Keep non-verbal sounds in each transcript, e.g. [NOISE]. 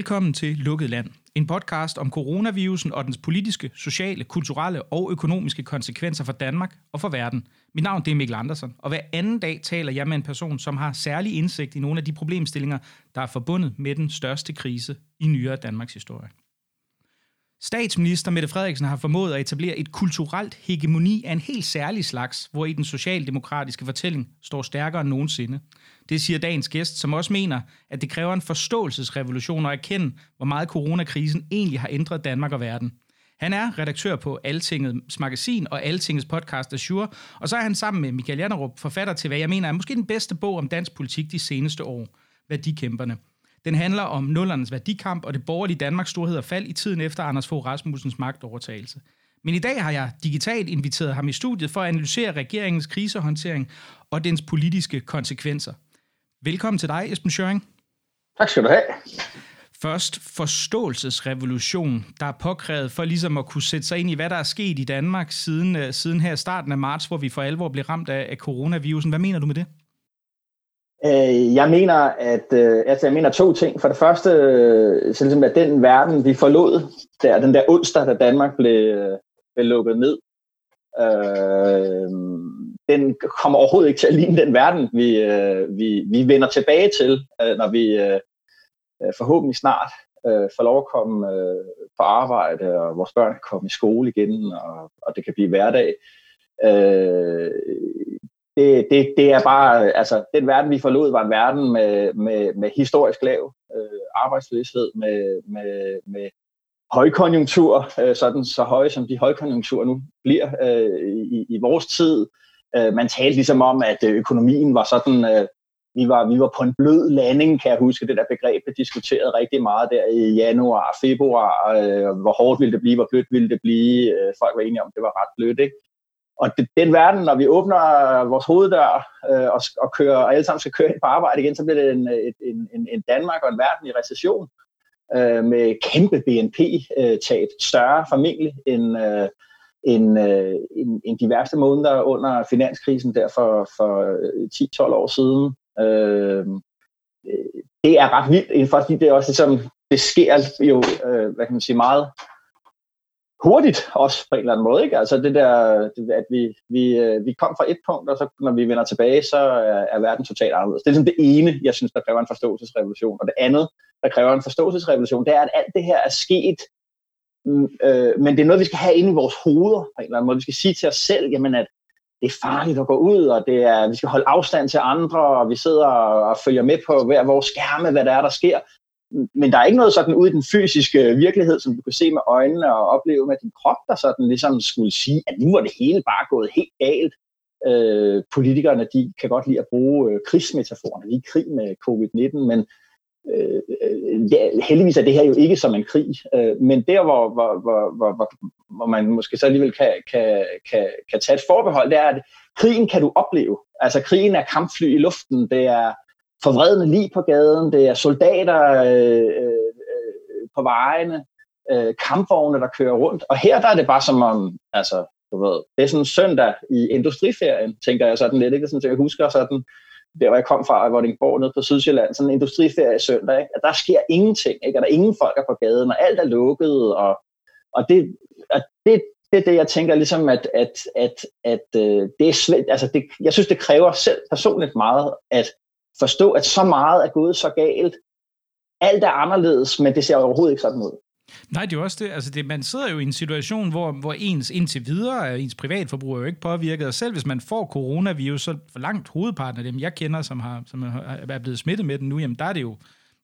Velkommen til Lukket Land, en podcast om coronavirusen og dens politiske, sociale, kulturelle og økonomiske konsekvenser for Danmark og for verden. Mit navn det er Mikkel Andersen, og hver anden dag taler jeg med en person, som har særlig indsigt i nogle af de problemstillinger, der er forbundet med den største krise i nyere Danmarks historie. Statsminister Mette Frederiksen har formået at etablere et kulturelt hegemoni af en helt særlig slags, hvor i den socialdemokratiske fortælling står stærkere end nogensinde. Det siger dagens gæst, som også mener, at det kræver en forståelsesrevolution at erkende, hvor meget coronakrisen egentlig har ændret Danmark og verden. Han er redaktør på Altingets magasin og Altingets podcast Azure, og så er han sammen med Michael Jannerup forfatter til, hvad jeg mener er måske den bedste bog om dansk politik de seneste år, Værdikæmperne. Den handler om nullernes værdikamp og det borgerlige Danmarks storhed og fald i tiden efter Anders Fogh Rasmussens magtovertagelse. Men i dag har jeg digitalt inviteret ham i studiet for at analysere regeringens krisehåndtering og dens politiske konsekvenser. Velkommen til dig, Esben Schøring. Tak skal du have. Først forståelsesrevolution, der er påkrævet for ligesom at kunne sætte sig ind i, hvad der er sket i Danmark siden, øh, siden her starten af marts, hvor vi for alvor blev ramt af, af coronavirusen. Hvad mener du med det? Øh, jeg mener, at øh, altså jeg mener to ting. For det første, øh, så ligesom at den verden, vi forlod, der, den der onsdag, da Danmark blev, øh, blev lukket ned, øh, den kommer overhovedet ikke til at ligne den verden, vi, øh, vi, vi vender tilbage til, øh, når vi øh, øh, forhåbentlig snart øh, får lov at komme øh, på arbejde, og vores børn kan komme i skole igen, og, og det kan blive hverdag. Øh, det, det, det er bare, altså, den verden, vi forlod, var en verden med, med, med historisk lav øh, arbejdsløshed, med, med, med højkonjunktur, øh, sådan så høje som de højkonjunkturer nu bliver øh, i, i vores tid. Øh, man talte ligesom om, at øh, økonomien var sådan, øh, vi, var, vi var på en blød landing, kan jeg huske, det der begreb, vi diskuterede rigtig meget der i januar, februar, øh, hvor hårdt ville det blive, hvor blødt ville det blive, øh, folk var enige om, det var ret blødt, ikke? Og det, den verden, når vi åbner vores hoveddør øh, og, og, kører, og alle sammen skal køre ind på arbejde igen, så bliver det en, en, en, en Danmark og en verden i recession øh, med kæmpe BNP-tab, større formentlig end, øh, end, øh, end, end de værste måneder under finanskrisen der for, for øh, 10-12 år siden. Øh, øh, det er ret vildt, fordi det er også ligesom, det sker jo, øh, hvad kan man sige, meget hurtigt også på en eller anden måde. Ikke? Altså det der, at vi, vi, øh, vi kom fra et punkt, og så når vi vender tilbage, så er, er verden totalt anderledes. Det er ligesom det ene, jeg synes, der kræver en forståelsesrevolution. Og det andet, der kræver en forståelsesrevolution, det er, at alt det her er sket, mm, øh, men det er noget, vi skal have inde i vores hoveder på en eller anden måde. Vi skal sige til os selv, jamen, at det er farligt at gå ud, og det er, vi skal holde afstand til andre, og vi sidder og følger med på hver vores skærme, hvad der er, der sker men der er ikke noget sådan ude i den fysiske øh, virkelighed, som du kan se med øjnene og opleve med din krop, der sådan ligesom skulle sige, at nu var det hele bare gået helt galt. Øh, politikerne, de kan godt lide at bruge øh, krigsmetaforerne. Vi er i krig med covid-19, men øh, øh, ja, heldigvis er det her jo ikke som en krig. Øh, men der, hvor, hvor, hvor, hvor, hvor man måske så alligevel kan, kan, kan, kan tage et forbehold, det er, at krigen kan du opleve. Altså krigen er kampfly i luften, det er forvredende lig på gaden, det er soldater øh, øh, øh, på vejene, øh, kampvogne, der kører rundt. Og her der er det bare som om, altså, du ved, det er sådan en søndag i industriferien, tænker jeg sådan lidt, ikke? Sådan, så jeg husker sådan, der hvor jeg kom fra, hvor det går ned på Sydsjælland, sådan en industriferie søndag, ikke? at der sker ingenting, ikke? at der er ingen folk er på gaden, og alt er lukket, og, og det, og det, det er det, jeg tænker ligesom, at, at, at, at øh, det er svært, altså det, jeg synes, det kræver selv personligt meget, at forstå, at så meget er gået så galt. Alt er anderledes, men det ser overhovedet ikke sådan ud. Nej, det er jo også det. Altså det, man sidder jo i en situation, hvor, hvor ens indtil videre, øh, ens privatforbrug er jo ikke påvirket, og selv hvis man får coronavirus, så for langt hovedparten af dem, jeg kender, som, har, som er blevet smittet med den nu, jamen der er det jo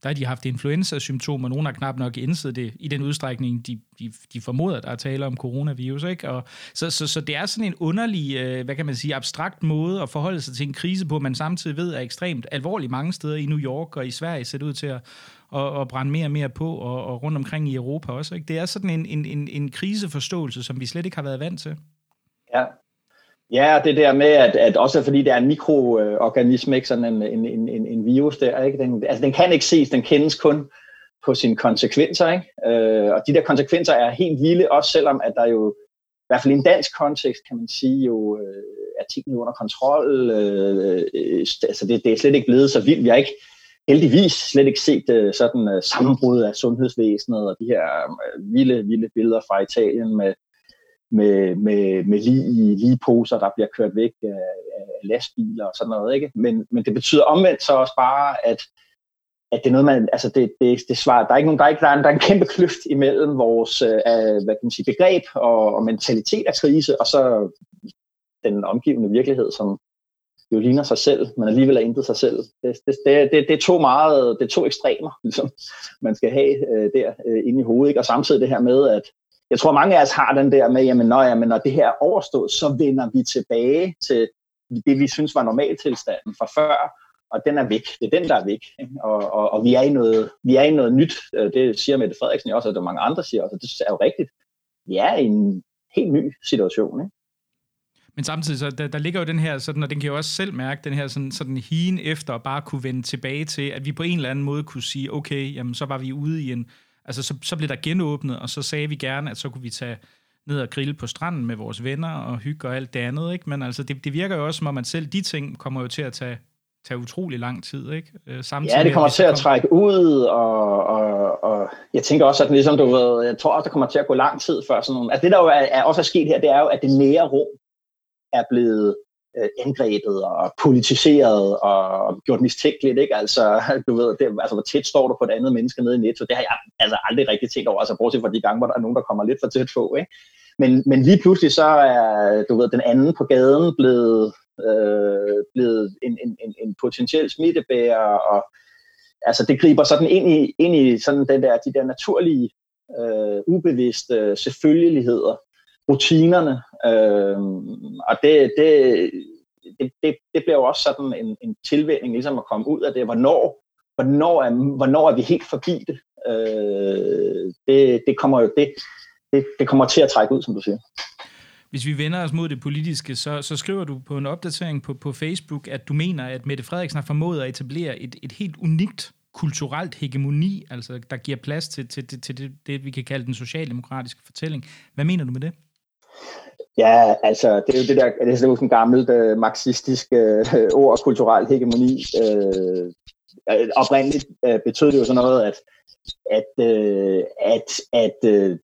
der har de haft influenza-symptomer. Nogle har knap nok indset det i den udstrækning, de, de, de formoder, der er tale om coronavirus. Ikke? Og så, så, så det er sådan en underlig, øh, hvad kan man sige, abstrakt måde at forholde sig til en krise på, man samtidig ved er ekstremt alvorlig mange steder i New York og i Sverige ser det ud til at, at, at brænde mere og mere på, og, og rundt omkring i Europa også. Ikke? Det er sådan en, en, en, en kriseforståelse, som vi slet ikke har været vant til. Ja, Ja, det der med, at, at også fordi det er en mikroorganisme, ikke sådan en, en, en, en virus der, ikke? Den, altså den kan ikke ses, den kendes kun på sine konsekvenser, ikke? Øh, og de der konsekvenser er helt vilde, også selvom at der jo, i hvert fald i en dansk kontekst, kan man sige jo, øh, er tingene under kontrol, øh, øh, altså det, det er slet ikke blevet så vildt, vi har ikke heldigvis slet ikke set øh, sådan øh, sammenbrud af sundhedsvæsenet og de her øh, vilde, vilde billeder fra Italien med, med, med, med lige, lige poser, der bliver kørt væk af, af lastbiler og sådan noget. Ikke? Men, men det betyder omvendt så også bare, at at det er noget, man, altså det, det, det svarer, der er ikke nogen, der er, ikke, der, er en, der er en kæmpe kløft imellem vores uh, hvad kan man sige, begreb og, og mentalitet af krise, og så den omgivende virkelighed, som jo ligner sig selv, men alligevel er intet sig selv. Det, det, det, det, det er to meget, det er to ekstremer, [LAUGHS] ligesom, man skal have øh, der øh, inde i hovedet, ikke? og samtidig det her med, at jeg tror, mange af os har den der med, jamen, når, jamen, når det her er overstået, så vender vi tilbage til det, vi synes var normaltilstanden fra før, og den er væk. Det er den, der er væk. Ikke? Og, og, og vi, er i noget, vi er i noget nyt. Øh, det siger Mette Frederiksen også, og det mange andre siger også, og det er jo rigtigt. Vi er i en helt ny situation. Ikke? Men samtidig, så der, der ligger jo den her, sådan, og den kan jo også selv mærke, den her sådan, sådan hien efter at bare kunne vende tilbage til, at vi på en eller anden måde kunne sige, okay, jamen så var vi ude i en, altså så, så blev der genåbnet, og så sagde vi gerne, at så kunne vi tage ned og grille på stranden med vores venner og hygge og alt det andet, ikke? Men altså, det, det virker jo også, som om man selv de ting kommer jo til at tage tage utrolig lang tid, ikke? Øh, samtidig ja, det kommer til at trække ud, og, og, og jeg tænker også, at ligesom du ved, jeg tror også, der kommer til at gå lang tid før sådan nogle, altså det der jo er, er også er sket her, det er jo, at det nære rum er blevet øh, angrebet og politiseret og gjort mistænkeligt, ikke? Altså, du ved, det, altså, hvor tæt står du på et andet menneske nede i Netto, det har jeg altså aldrig rigtig tænkt over, altså bortset fra de gange, hvor der er nogen, der kommer lidt for tæt på, ikke? Men, men lige pludselig så er, du ved, den anden på gaden blevet øh, blevet en, en, en, en potentiel smittebærer, og altså det griber sådan ind i, ind i sådan den der, de der naturlige, øh, ubevidste øh, selvfølgeligheder, rutinerne, øh, og det, det, det, det, det bliver jo også sådan en, en tilvænning, ligesom at komme ud af det, hvornår, hvornår, er, hvornår er vi helt forbi det, øh, det, det kommer jo, det, det, det kommer til at trække ud, som du siger. Hvis vi vender os mod det politiske, så, så skriver du på en opdatering på, på Facebook, at du mener, at Mette Frederiksen har formået at etablere et, et helt unikt kulturelt hegemoni, altså der giver plads til, til, til, til det, det, vi kan kalde den socialdemokratiske fortælling. Hvad mener du med det? Ja, altså, det er jo det der, det er sådan en gammelt øh, marxistisk øh, ord, kulturel hegemoni. Øh, øh, oprindeligt øh, betød det jo sådan noget, at at, øh, at, at, øh,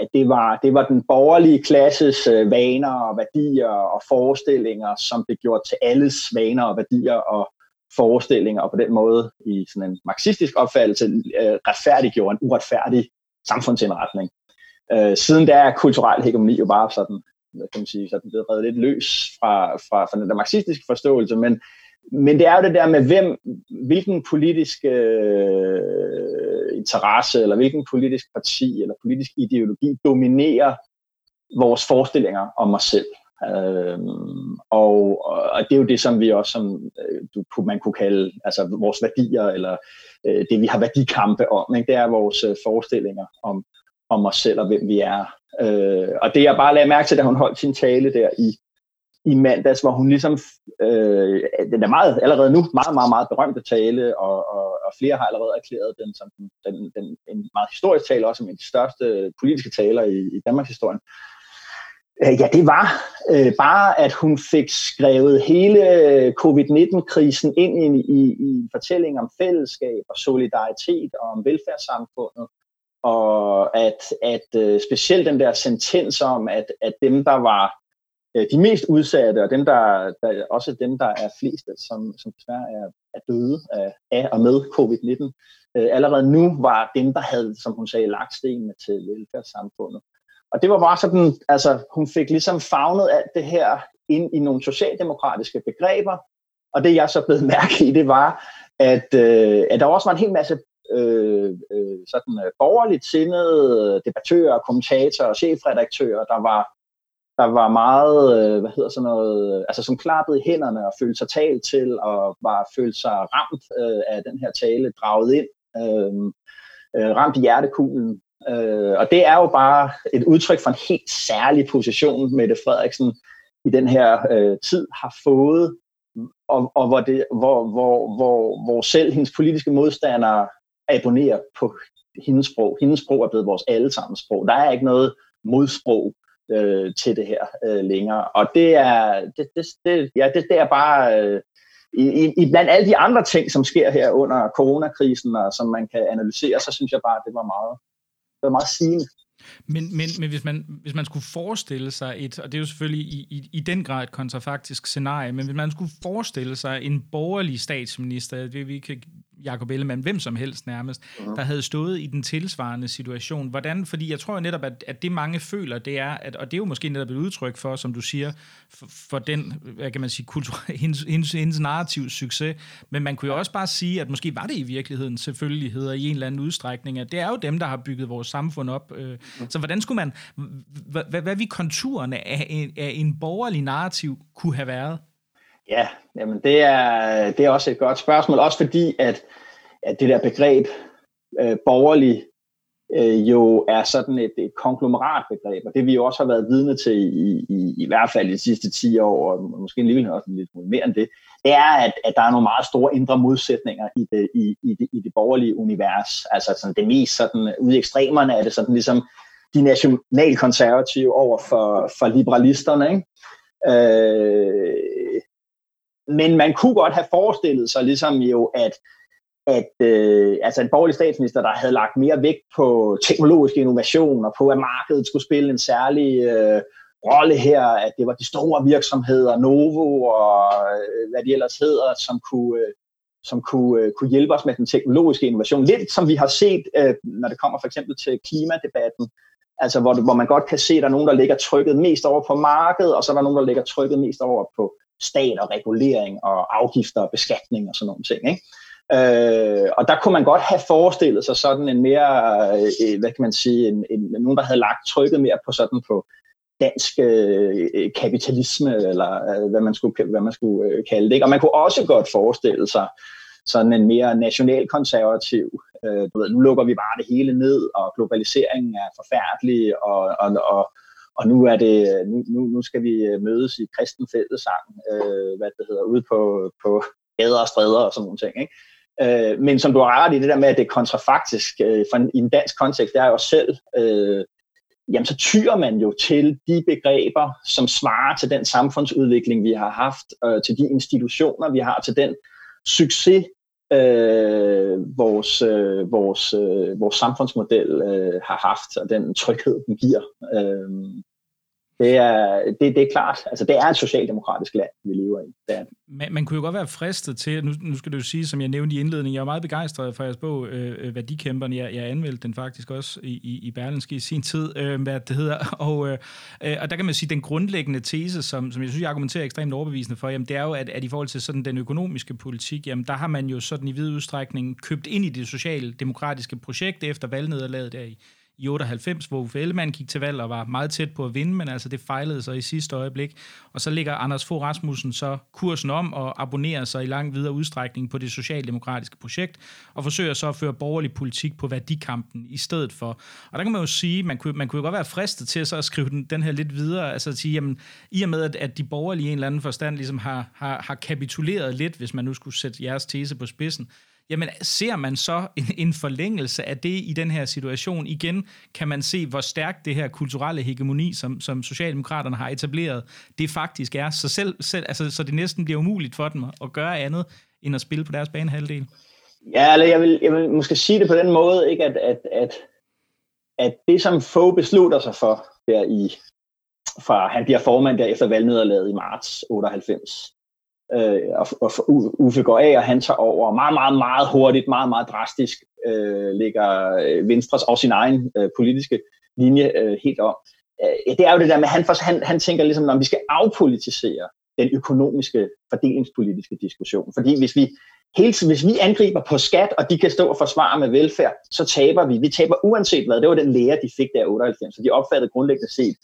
at det, var, det var den borgerlige klasses øh, vaner og værdier og forestillinger, som blev gjort til alles vaner og værdier og forestillinger, og på den måde i sådan en marxistisk opfattelse øh, retfærdiggjorde en uretfærdig samfundsindretning. Øh, siden der er kulturel hegemoni jo bare sådan, kan man sige, sådan blevet reddet lidt løs fra, fra, fra den der marxistiske forståelse, men, men det er jo det der med, hvem, hvilken politisk øh, interesse, eller hvilken politisk parti, eller politisk ideologi dominerer vores forestillinger om os selv. Øhm, og, og det er jo det, som vi også, som øh, man kunne kalde altså vores værdier, eller øh, det, vi har værdikampe om. Ikke? Det er vores øh, forestillinger om, om os selv og hvem vi er. Øh, og det jeg bare lagde mærke til, da hun holdt sin tale der i i mandags, hvor hun ligesom, øh, den er meget, allerede nu meget, meget, meget berømte tale, og, og, og flere har allerede erklæret den som den, den, den, en meget historisk tale, også som en af de største politiske taler i, i Danmarks historie. Øh, ja, det var øh, bare, at hun fik skrevet hele covid-19-krisen ind i, i, i en fortælling om fællesskab og solidaritet og om velfærdssamfundet, og at, at øh, specielt den der sentens om, at, at dem, der var Øh, de mest udsatte, og dem, der, der, også dem, der er flest, som, som desværre er, er døde af, af og med covid-19, øh, allerede nu var dem, der havde, som hun sagde, lagt stenene til velfærdssamfundet. Og det var bare sådan, altså hun fik ligesom fagnet alt det her ind i nogle socialdemokratiske begreber, og det jeg så blev [LAUGHS] mærke i, det var, at, øh, at der også var en hel masse øh, øh, sådan øh, borgerligt sindede øh, debattører, kommentatorer og chefredaktører, der var der var meget, øh, hvad hedder sådan noget, øh, altså som klappede i hænderne og følte sig talt til, og var følte sig ramt øh, af den her tale, draget ind, øh, øh, ramt i hjertekuglen. Øh, og det er jo bare et udtryk for en helt særlig position, Mette Frederiksen i den her øh, tid har fået, og, og hvor, det, hvor, hvor, hvor, hvor selv hendes politiske modstandere abonnerer på hendes sprog. Hendes sprog er blevet vores allesammens sprog. Der er ikke noget modsprog øh, til det her øh, længere. Og det er, det, det, det, ja, det, det er bare, øh, i, i, blandt alle de andre ting, som sker her under coronakrisen, og som man kan analysere, så synes jeg bare, at det var meget, det var meget sigende. Men, men, men hvis, man, hvis man skulle forestille sig et, og det er jo selvfølgelig i, i, i den grad et kontrafaktisk scenarie, men hvis man skulle forestille sig en borgerlig statsminister, vi, vi kan Jacob Ellemann, hvem som helst nærmest, uh-huh. der havde stået i den tilsvarende situation. Hvordan, fordi jeg tror netop, at, at det mange føler, det er, at, og det er jo måske netop et udtryk for, som du siger, for, for den, hvad kan man sige, kultur, [LAUGHS] hendes, hendes, hendes narrativ succes, men man kunne jo også bare sige, at måske var det i virkeligheden selvfølgeligheder i en eller anden udstrækning, at det er jo dem, der har bygget vores samfund op. Øh. Så hvordan skulle man, hvad, hvad, hvad vi konturerne af en, af en borgerlig narrativ kunne have været? Ja, jamen det er, det er også et godt spørgsmål, også fordi at, at det der begreb øh, borgerlig øh, jo er sådan et, et konglomeratbegreb, og det vi jo også har været vidne til i, i, i hvert fald i de sidste 10 år, og måske alligevel også lidt mere end det, det er, at, at der er nogle meget store indre modsætninger i det, i, i det, i det borgerlige univers. Altså sådan det mest sådan, ude i ekstremerne er det sådan ligesom de nationalkonservative over for, for liberalisterne, ikke? Øh, men man kunne godt have forestillet sig ligesom jo, at, at øh, altså en borgerlig statsminister, der havde lagt mere vægt på teknologisk innovation og på, at markedet skulle spille en særlig øh, rolle her, at det var de store virksomheder, Novo og øh, hvad de ellers hedder, som kunne, øh, som kunne, øh, kunne hjælpe os med den teknologiske innovation. Lidt som vi har set, øh, når det kommer for eksempel til klimadebatten, altså hvor, hvor man godt kan se, at der er nogen, der ligger trykket mest over på markedet, og så er der nogen, der ligger trykket mest over på stat og regulering og afgifter og beskatning og sådan nogle ting. Ikke? Øh, og der kunne man godt have forestillet sig sådan en mere, øh, øh, hvad kan man sige, en, en, nogen, der havde lagt trykket mere på sådan på dansk øh, kapitalisme, eller øh, hvad man skulle, hvad man skulle øh, kalde det. Ikke? Og man kunne også godt forestille sig sådan en mere nationalkonservativ, øh, du ved, nu lukker vi bare det hele ned, og globaliseringen er forfærdelig, og, og, og og nu er det nu, nu, nu skal vi øh, mødes i kristen fællesang, øh, hvad det hedder, ude på, på gader og stræder og sådan nogle ting. Ikke? Øh, men som du har ret i det der med, at det er kontrafaktisk øh, for en, i en dansk kontekst, det er jo selv, øh, jamen så tyrer man jo til de begreber, som svarer til den samfundsudvikling, vi har haft, øh, til de institutioner, vi har, til den succes, øh, vores, øh, vores, øh, vores samfundsmodel øh, har haft, og den tryghed, den giver. Øh, det er, det, det er klart. Altså, det er et socialdemokratisk land, vi lever i. Det er Man, man kunne jo godt være fristet til, nu, nu skal du jo sige, som jeg nævnte i indledningen, jeg er meget begejstret for jeres bog, øh, øh, Værdikæmperne. Jeg, jeg anmeldte den faktisk også i, i, i Berlinske i sin tid, øh, hvad det hedder. [LAUGHS] Og, øh, øh, og der kan man sige, den grundlæggende tese, som, som jeg synes, jeg argumenterer ekstremt overbevisende for, jamen, det er jo, at, at i forhold til sådan den økonomiske politik, jamen, der har man jo sådan i vid udstrækning købt ind i det socialdemokratiske projekt efter valgnederlaget der i i 98, hvor Uffe Ellemann gik til valg og var meget tæt på at vinde, men altså det fejlede sig i sidste øjeblik. Og så ligger Anders Fogh Rasmussen så kursen om og abonnerer sig i lang videre udstrækning på det socialdemokratiske projekt, og forsøger så at føre borgerlig politik på værdikampen i stedet for. Og der kan man jo sige, man kunne, man kunne jo godt være fristet til så at skrive den, den her lidt videre, altså at sige, jamen, i og med, at, at de borgerlige i en eller anden forstand ligesom har, har, har kapituleret lidt, hvis man nu skulle sætte jeres tese på spidsen, Jamen, ser man så en, en forlængelse af det i den her situation? Igen kan man se, hvor stærkt det her kulturelle hegemoni, som, som Socialdemokraterne har etableret, det faktisk er. Så, selv, selv, altså, så det næsten bliver umuligt for dem at gøre andet, end at spille på deres banehalvdel. Ja, eller jeg vil, jeg vil måske sige det på den måde, ikke at, at, at, at det, som få beslutter sig for der i, fra han bliver formand der efter valgnederlaget i marts 98, øh, og, og Uffe går af, og han tager over meget, meget, meget hurtigt, meget, meget drastisk, øh, lægger øh, Venstres og sin egen øh, politiske linje øh, helt om. Øh, det er jo det der med, han, han, han tænker ligesom, at vi skal afpolitisere den økonomiske, fordelingspolitiske diskussion. Fordi hvis vi hele tiden, hvis vi angriber på skat, og de kan stå og forsvare med velfærd, så taber vi. Vi taber uanset hvad. Det var den lære, de fik der i 98. Så de opfattede grundlæggende set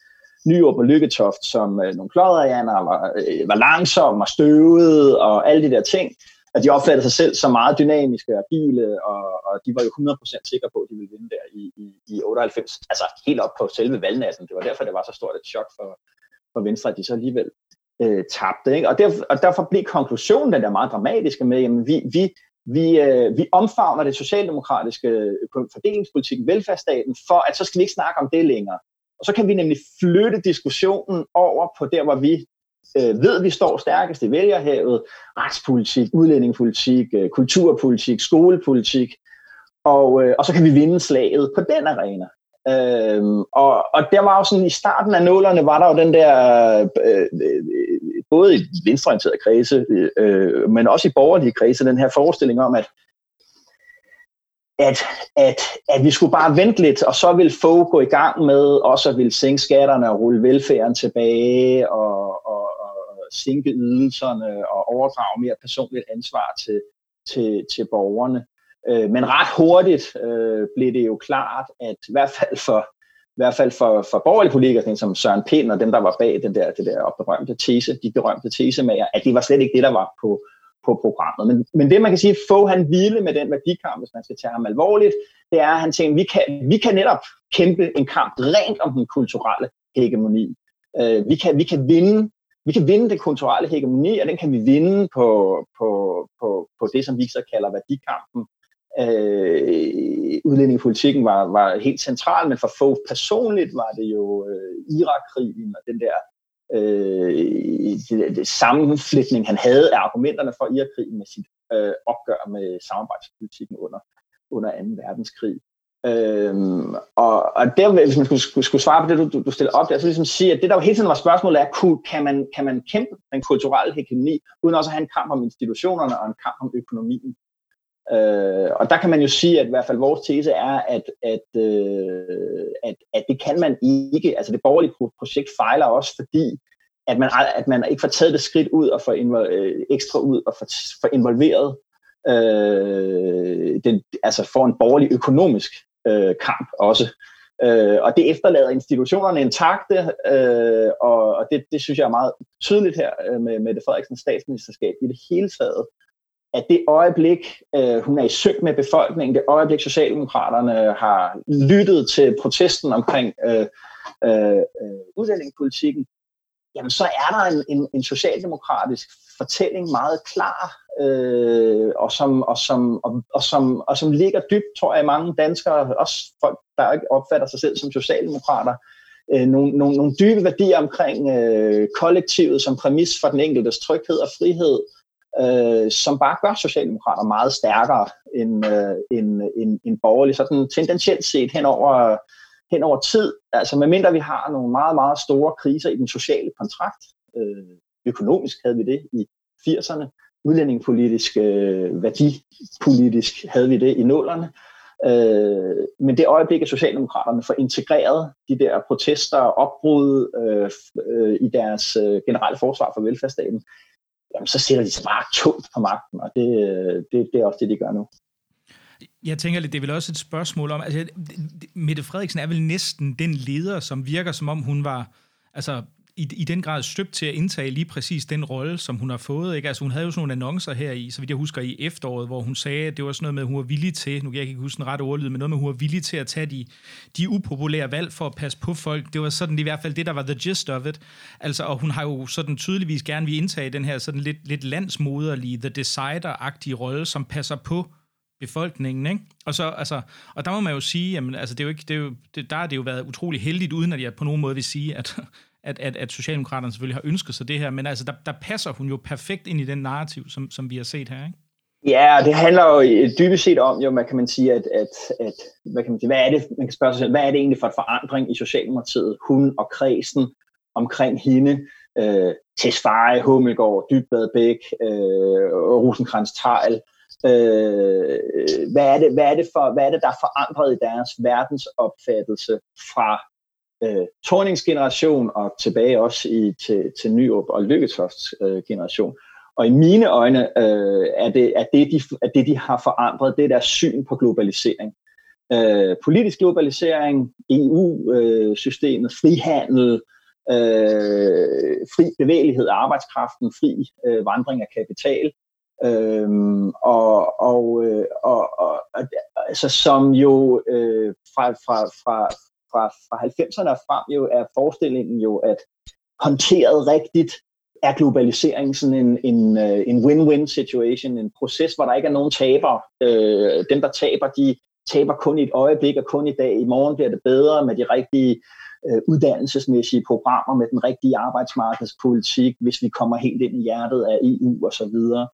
Nyrup og Lykketoft som øh, nogle klodderjaner, var, øh, var langsomme og støvede og alle de der ting. At de opfattede sig selv som meget dynamiske og agile, og, og de var jo 100% sikre på, at de ville vinde der i, i, i 98. Altså helt op på selve valgnatten. Det var derfor, det var så stort et chok for, for Venstre, at de så alligevel øh, tabte. Ikke? Og, derfor, og derfor blev konklusionen den der meget dramatiske med, at vi, vi, vi, øh, vi omfavner det socialdemokratiske øh, fordelingspolitik, velfærdsstaten, for at så skal vi ikke snakke om det længere. Og så kan vi nemlig flytte diskussionen over på der, hvor vi øh, ved, vi står stærkest i vælgerhavet, retspolitik, udlændingepolitik, øh, kulturpolitik, skolepolitik, og, øh, og så kan vi vinde slaget på den arena. Øhm, og, og der var jo sådan, i starten af nålerne var der jo den der, øh, øh, både i venstreorienterede kredse, øh, øh, men også i borgerlige kredse, den her forestilling om, at at, at, at vi skulle bare vente lidt, og så vil få gå i gang med også at ville sænke skatterne og rulle velfærden tilbage og, og, og sænke ydelserne og overdrage mere personligt ansvar til, til, til borgerne. Øh, men ret hurtigt øh, blev det jo klart, at i hvert fald for, i hvert fald for, for borgerlige politikere, som Søren Pind og dem, der var bag den der, det der berømte tese, de berømte tesemager, at det var slet ikke det, der var på, på programmet. Men, men det, man kan sige, få han ville med den værdikamp, hvis man skal tage ham alvorligt, det er, at han tænkte, vi kan, vi kan netop kæmpe en kamp rent om den kulturelle hegemoni. Øh, vi, kan, vi kan vinde vi kan vinde det kulturelle hegemoni, og den kan vi vinde på, på, på, på det, som vi så kalder værdikampen, øh, udlændingepolitikken var, var helt central, men for få personligt var det jo øh, Irakkrigen og den der øh, sammenflætning, han havde af argumenterne for Irakkrigen med sit øh, opgør med samarbejdspolitikken under, under 2. verdenskrig. Øhm, og, og der, hvis man skulle, skulle, skulle svare på det, du, du stiller op, det er så ligesom sige, at det der jo hele tiden var spørgsmålet er, kunne, kan man, kan man kæmpe den kulturelle hegemoni, uden også at have en kamp om institutionerne og en kamp om økonomien? Øh, og der kan man jo sige, at i hvert fald vores tese er, at, at, øh, at, at det kan man ikke. Altså det borgerlige projekt fejler også, fordi at man, at man ikke får taget det skridt ud og får invol- øh, ekstra ud og får, får involveret øh, den, altså for en borgerlig økonomisk øh, kamp også. Øh, og det efterlader institutionerne intakte, øh, og, og det, det synes jeg er meget tydeligt her øh, med, med det Frederiksen statsministerskab i det hele taget, at det øjeblik, øh, hun er i søg med befolkningen, det øjeblik Socialdemokraterne har lyttet til protesten omkring øh, øh, øh, udlændingepolitikken, jamen så er der en, en, en socialdemokratisk fortælling meget klar, øh, og, som, og, som, og, og, som, og som ligger dybt, tror jeg, i mange danskere, også folk, der ikke opfatter sig selv som socialdemokrater, øh, nogle, nogle, nogle dybe værdier omkring øh, kollektivet som præmis for den enkeltes tryghed og frihed, øh, som bare gør Socialdemokrater meget stærkere end, øh, end, end, end borgerlige, sådan tendentielt set hen over, hen over tid. Altså medmindre vi har nogle meget, meget store kriser i den sociale kontrakt. Øh, økonomisk havde vi det i 80'erne, udlændingepolitisk, øh, værdipolitisk havde vi det i nullerne. Øh, men det øjeblik, at Socialdemokraterne får integreret de der protester og opbrud øh, øh, i deres øh, generelle forsvar for velfærdsstaten, jamen, så sætter de sig bare tungt på magten, og det, det, det er også det, de gør nu. Jeg tænker lidt, det er vel også et spørgsmål om, altså Mette Frederiksen er vel næsten den leder, som virker som om hun var, altså i, i den grad støbt til at indtage lige præcis den rolle, som hun har fået. Ikke? Altså, hun havde jo sådan nogle annoncer her i, så vidt jeg husker, i efteråret, hvor hun sagde, at det var sådan noget med, at hun var villig til, nu kan jeg ikke huske den rette ordlyd, men noget med, at hun var villig til at tage de, de upopulære valg for at passe på folk. Det var sådan i hvert fald det, der var the gist of it. Altså, og hun har jo sådan tydeligvis gerne vil indtage den her sådan lidt, lidt landsmoderlige, the decider-agtige rolle, som passer på befolkningen, ikke? Og, så, altså, og der må man jo sige, jamen, altså, det er jo ikke, det er jo, det, der har det jo været utrolig heldigt, uden at jeg på nogen måde vil sige, at, at, at, at Socialdemokraterne selvfølgelig har ønsket sig det her, men altså, der, der passer hun jo perfekt ind i den narrativ, som, som vi har set her, ikke? Ja, det handler jo dybest set om, jo, hvad kan man sige, at, at, at hvad, kan man sige, hvad er det, man kan spørge sig selv, hvad er det egentlig for en forandring i Socialdemokratiet, hun og kredsen omkring hende, øh, Tesfaye, Hummelgaard, Dybbad Bæk, øh, Rosenkrantz Tejl, øh, hvad, er det, hvad, er det for, hvad er det, der er forandret i deres verdensopfattelse fra øh, Tornings generation og tilbage også i, til, til Nyrup og Lykketofts øh, generation. Og i mine øjne øh, er, det, er, det, de, er det, de har forandret, det er deres syn på globalisering. Øh, politisk globalisering, EU-systemet, øh, frihandel, øh, fri bevægelighed af arbejdskraften, fri øh, vandring af kapital, Øhm, og, og, øh, og, og, og, altså, som jo øh, fra, fra, fra, fra, fra 90'erne og frem jo er forestillingen jo, at håndteret rigtigt er globalisering sådan en, en, øh, en win-win situation, en proces, hvor der ikke er nogen taber. Øh, dem, der taber, de taber kun i et øjeblik og kun i dag. I morgen bliver det bedre med de rigtige øh, uddannelsesmæssige programmer med den rigtige arbejdsmarkedspolitik, hvis vi kommer helt ind i hjertet af EU og så videre.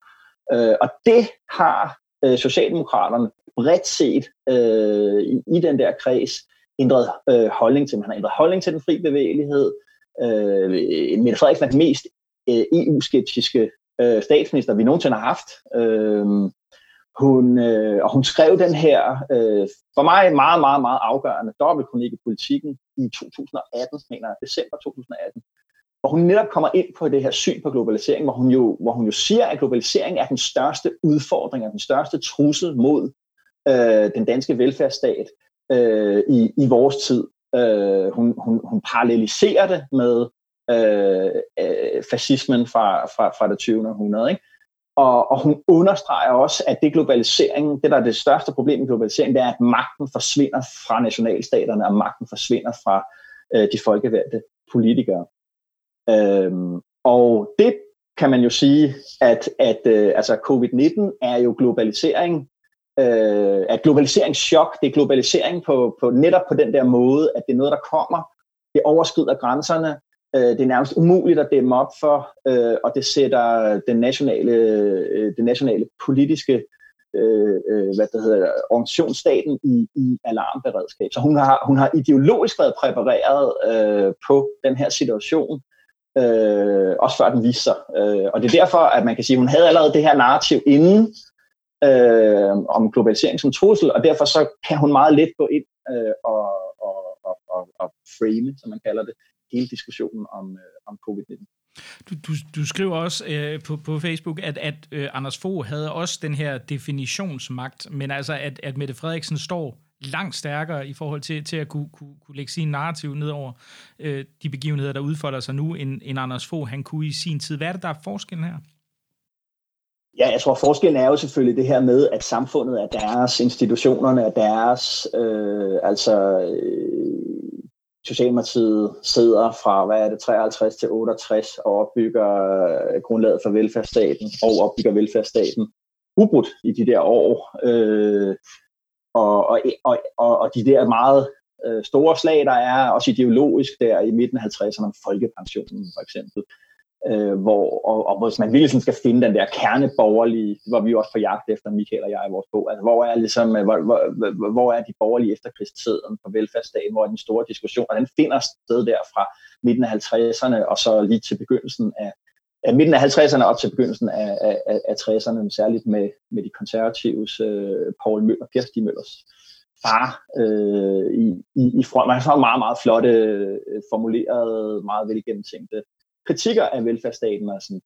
Øh, og det har øh, Socialdemokraterne bredt set øh, i, i den der kreds ændret øh, holdning til. Man har ændret holdning til den fri bevægelighed. Øh, Mette Frederiksen er den mest øh, EU-skeptiske øh, statsminister, vi nogensinde har haft. Øh, hun, øh, og hun skrev den her, øh, for mig meget, meget, meget afgørende dobbeltkronik i politikken i 2018, mener jeg, december 2018, hvor hun netop kommer ind på det her syn på globalisering, hvor hun jo, hvor hun jo siger, at globalisering er den største udfordring, er den største trussel mod øh, den danske velfærdsstat øh, i, i vores tid. Øh, hun, hun, hun paralleliserer det med øh, øh, fascismen fra, fra, fra det 20. århundrede. Ikke? Og, og hun understreger også, at det globalisering, det der er det største problem med globalisering, det er, at magten forsvinder fra nationalstaterne, og magten forsvinder fra øh, de folkevalgte politikere. Øhm, og det kan man jo sige, at, at øh, altså covid-19 er jo globalisering, øh, at globaliseringschok, det er globalisering på, på netop på den der måde, at det er noget, der kommer, det overskrider grænserne, øh, det er nærmest umuligt at dæmme op for, øh, og det sætter den nationale, øh, den nationale politiske øh, øh, hvad det hedder, organisationsstaten i, i alarmberedskab. Så hun har, hun har ideologisk været præpareret øh, på den her situation, øh, også før den viste sig. Øh, og det er derfor, at man kan sige, at hun havde allerede det her narrativ inden øh, om globalisering som trussel, og derfor så kan hun meget let gå ind øh, og, og, og, og, og frame, som man kalder det, hele diskussionen om, øh, om covid-19. Du, du, du skriver også øh, på, på Facebook, at, at øh, Anders Fogh havde også den her definitionsmagt, men altså at, at Mette Frederiksen står langt stærkere i forhold til, til at kunne, kunne, kunne lægge sin narrativ ned over øh, de begivenheder, der udfolder sig nu, end, end Anders Fogh han kunne i sin tid. Hvad er det, der er forskellen her? Ja, jeg tror, forskellen er jo selvfølgelig det her med, at samfundet er deres, institutionerne er deres, øh, altså øh, Socialdemokratiet sidder fra, hvad er det, 53 til 68 og opbygger øh, grundlaget for velfærdsstaten og opbygger velfærdsstaten ubrudt i de der år. Øh, og, og, og, og, og de der meget øh, store slag, der er også ideologisk der i midten af 50'erne om folkepensionen for eksempel, øh, Øh, hvor, og, og hvis man virkelig skal finde den der kerneborgerlige, hvor vi også på jagt efter, Michael og jeg i vores bog, altså hvor er, ligesom, øh, hvor, hvor, hvor, er de borgerlige efterkrigstiden på velfærdsstaten, hvor er den store diskussion, og den finder sted der fra midten af 50'erne og så lige til begyndelsen af, af midten af 50'erne op til begyndelsen af, af, af 60'erne, særligt med, med de konservatives øh, Paul Møller, Per Stig Møllers far øh, i, i, i front. Man har meget, meget flotte, øh, formulerede, meget velgennemtænkte kritikker af velfærdsstaten, og sådan,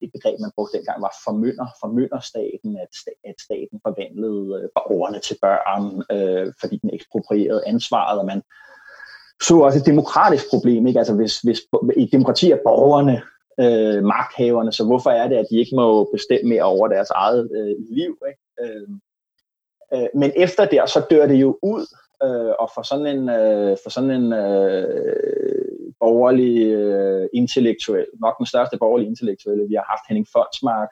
det begreb, man brugte dengang, var formynder, formynderstaten, at, at staten forvandlede øh, borgerne til børn, øh, fordi den eksproprierede ansvaret, og man så også et demokratisk problem. Ikke? Altså hvis, hvis i demokrati er borgerne øh, magthaverne, så hvorfor er det, at de ikke må bestemme mere over deres eget øh, liv? Ikke? Øh, øh, men efter det, så dør det jo ud, øh, og for sådan en, øh, for sådan en øh, borgerlig øh, intellektuel, nok den største borgerlige intellektuelle, vi har haft, Henning Fondsmark,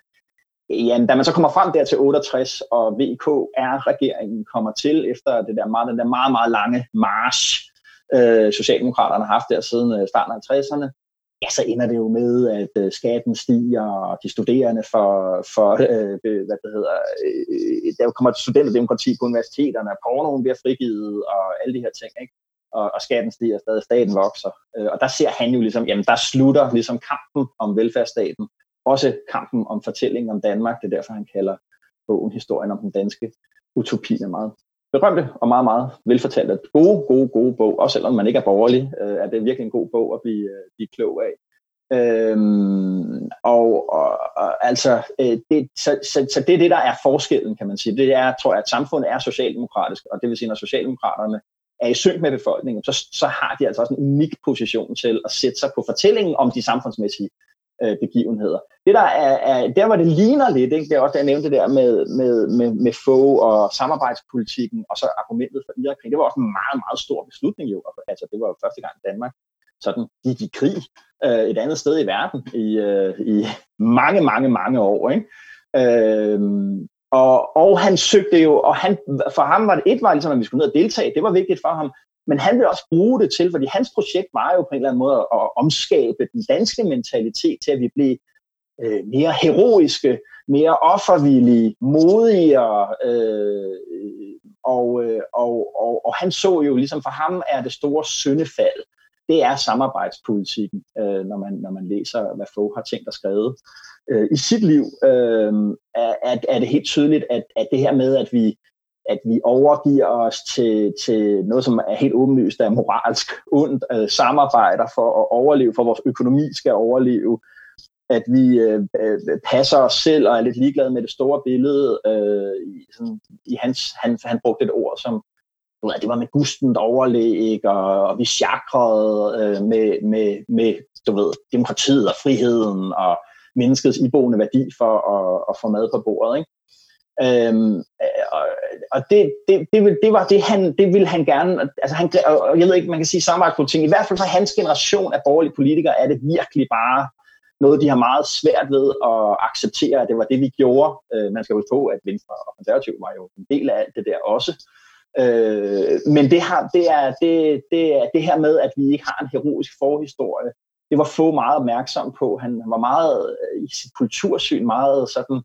Ja, da man så kommer frem der til 68, og VKR-regeringen kommer til efter det der meget, den der meget, meget lange march, øh, Socialdemokraterne har haft der siden øh, starten af 60'erne, ja, så ender det jo med, at øh, skatten stiger, og de studerende for, for øh, hvad det hedder, øh, der kommer studenterdemokrati på universiteterne, pornoen bliver frigivet, og alle de her ting, ikke? Og, og skatten stiger stadig, staten vokser. Øh, og der ser han jo ligesom, jamen der slutter ligesom kampen om velfærdsstaten, også kampen om fortællingen om Danmark, det er derfor han kalder bogen Historien om den danske utopi er meget berømte og meget, meget velfortalte. Gode, gode, gode bog, også selvom man ikke er borgerlig, øh, er det virkelig en god bog at blive, øh, blive klog af. Øhm, og, og, og altså, øh, det, så, så, så det er det, der er forskellen, kan man sige. Det er, tror jeg, at samfundet er socialdemokratisk, og det vil sige, når socialdemokraterne er i synk med befolkningen, så, så har de altså også en unik position til at sætte sig på fortællingen om de samfundsmæssige øh, begivenheder. Det der er, er, der hvor det ligner lidt, ikke? det er også det, jeg nævnte der med, med, med, med få og samarbejdspolitikken, og så argumentet for Irak, det var også en meget, meget stor beslutning jo. Altså, det var jo første gang Danmark sådan gik i krig øh, et andet sted i verden i, øh, i mange, mange, mange år. Ikke? Øh, og, og han søgte jo, og han, for ham var det et var ligesom, at vi skulle ned og deltage, det var vigtigt for ham, men han ville også bruge det til, fordi hans projekt var jo på en eller anden måde at omskabe den danske mentalitet til, at vi blev øh, mere heroiske, mere offervillige, modigere, øh, og, øh, og, og, og han så jo, ligesom for ham er det store syndefald, det er samarbejdspolitikken, øh, når, man, når man læser, hvad Fogh har tænkt og skrevet. Øh, I sit liv øh, er, er det helt tydeligt, at, at det her med, at vi, at vi overgiver os til, til noget, som er helt åbenlyst, er moralsk ondt, øh, samarbejder for at overleve, for vores økonomi skal overleve, at vi øh, øh passer os selv og er lidt ligeglade med det store billede. Øh, i, sådan, i hans, han, han brugte et ord som, du ved, det var med gustent overlæg, og, og vi chakrede øh, med, med, med du ved, demokratiet og friheden og menneskets iboende værdi for at, at få mad på bordet. Ikke? Øhm, og og det, det, det, det var det, han, det ville han gerne, altså han, og jeg ved ikke, man kan sige samarbejdspolitik, i hvert fald for hans generation af borgerlige politikere, er det virkelig bare noget, de har meget svært ved at acceptere, at det var det, vi gjorde. Øh, man skal huske på, at Venstre og Konservativ var jo en del af alt det der også. Øh, men det, har, det, er, det, det er det her med, at vi ikke har en heroisk forhistorie, det var få meget opmærksom på. Han var meget øh, i sit kultursyn meget sådan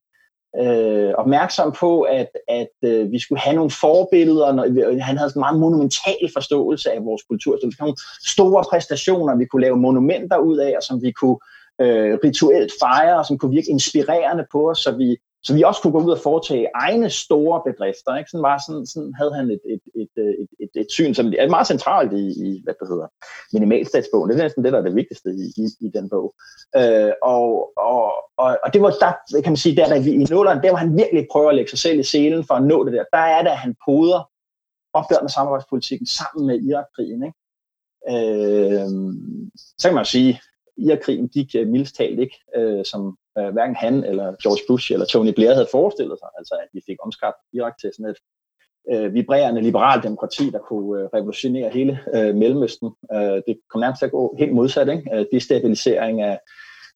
øh, opmærksom på, at, at øh, vi skulle have nogle forbilleder. Når, øh, han havde en meget monumental forståelse af vores kultur. Så vi nogle store præstationer, vi kunne lave monumenter ud af, og som vi kunne øh, rituelt fejre, og som kunne virke inspirerende på os, så vi, så vi også kunne gå ud og foretage egne store bedrifter. Ikke? Sådan, var sådan, sådan havde han et, et, et, øh, et, et, et syn, som er meget centralt i, i hvad det hedder, minimalstatsbogen. Det er næsten det, der er det vigtigste i, i, i den bog. Øh, og, og, og, og det var der, kan man sige, der, der i nulleren, der hvor han virkelig prøver at lægge sig selv i selen for at nå det der, der er det, at han poder opgøret med samarbejdspolitikken sammen med Irakkrigen. Ikke? Øh, så kan man jo sige, Irakkrigen gik uh, mildest talt ikke, øh, som Øh, hverken han eller George Bush eller Tony Blair havde forestillet sig, altså at vi fik omskabt Irak til sådan et øh, vibrerende liberalt demokrati, der kunne øh, revolutionere hele øh, Mellemøsten. Øh, det kom nærmest til at gå helt modsat, ikke? Øh, destabilisering af,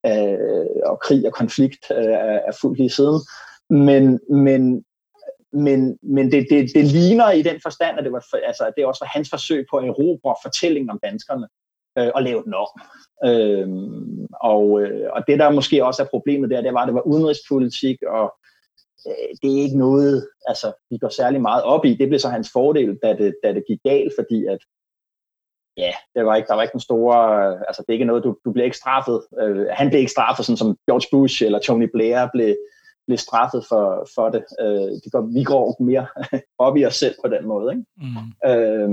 af, og krig og konflikt øh, er, er fuldt lige siden. Men, men, men, men det, det, det ligner i den forstand, at det, var, altså, det er også var hans forsøg på at erobre fortællingen om danskerne øh, og lave den om. Øh, og, øh, og det der måske også er problemet der, det var, at det var udenrigspolitik, og øh, det er ikke noget, altså vi går særlig meget op i. Det blev så hans fordel, da det, da det gik galt, fordi at ja, det var ikke, der var ikke den store, altså det er ikke noget, du, du blev ikke straffet. Øh, han blev ikke straffet, sådan som George Bush eller Tony Blair blev, blev straffet for, for det. Øh, det går, vi går mere [LAUGHS] op i os selv på den måde. Ikke? Mm. Øh,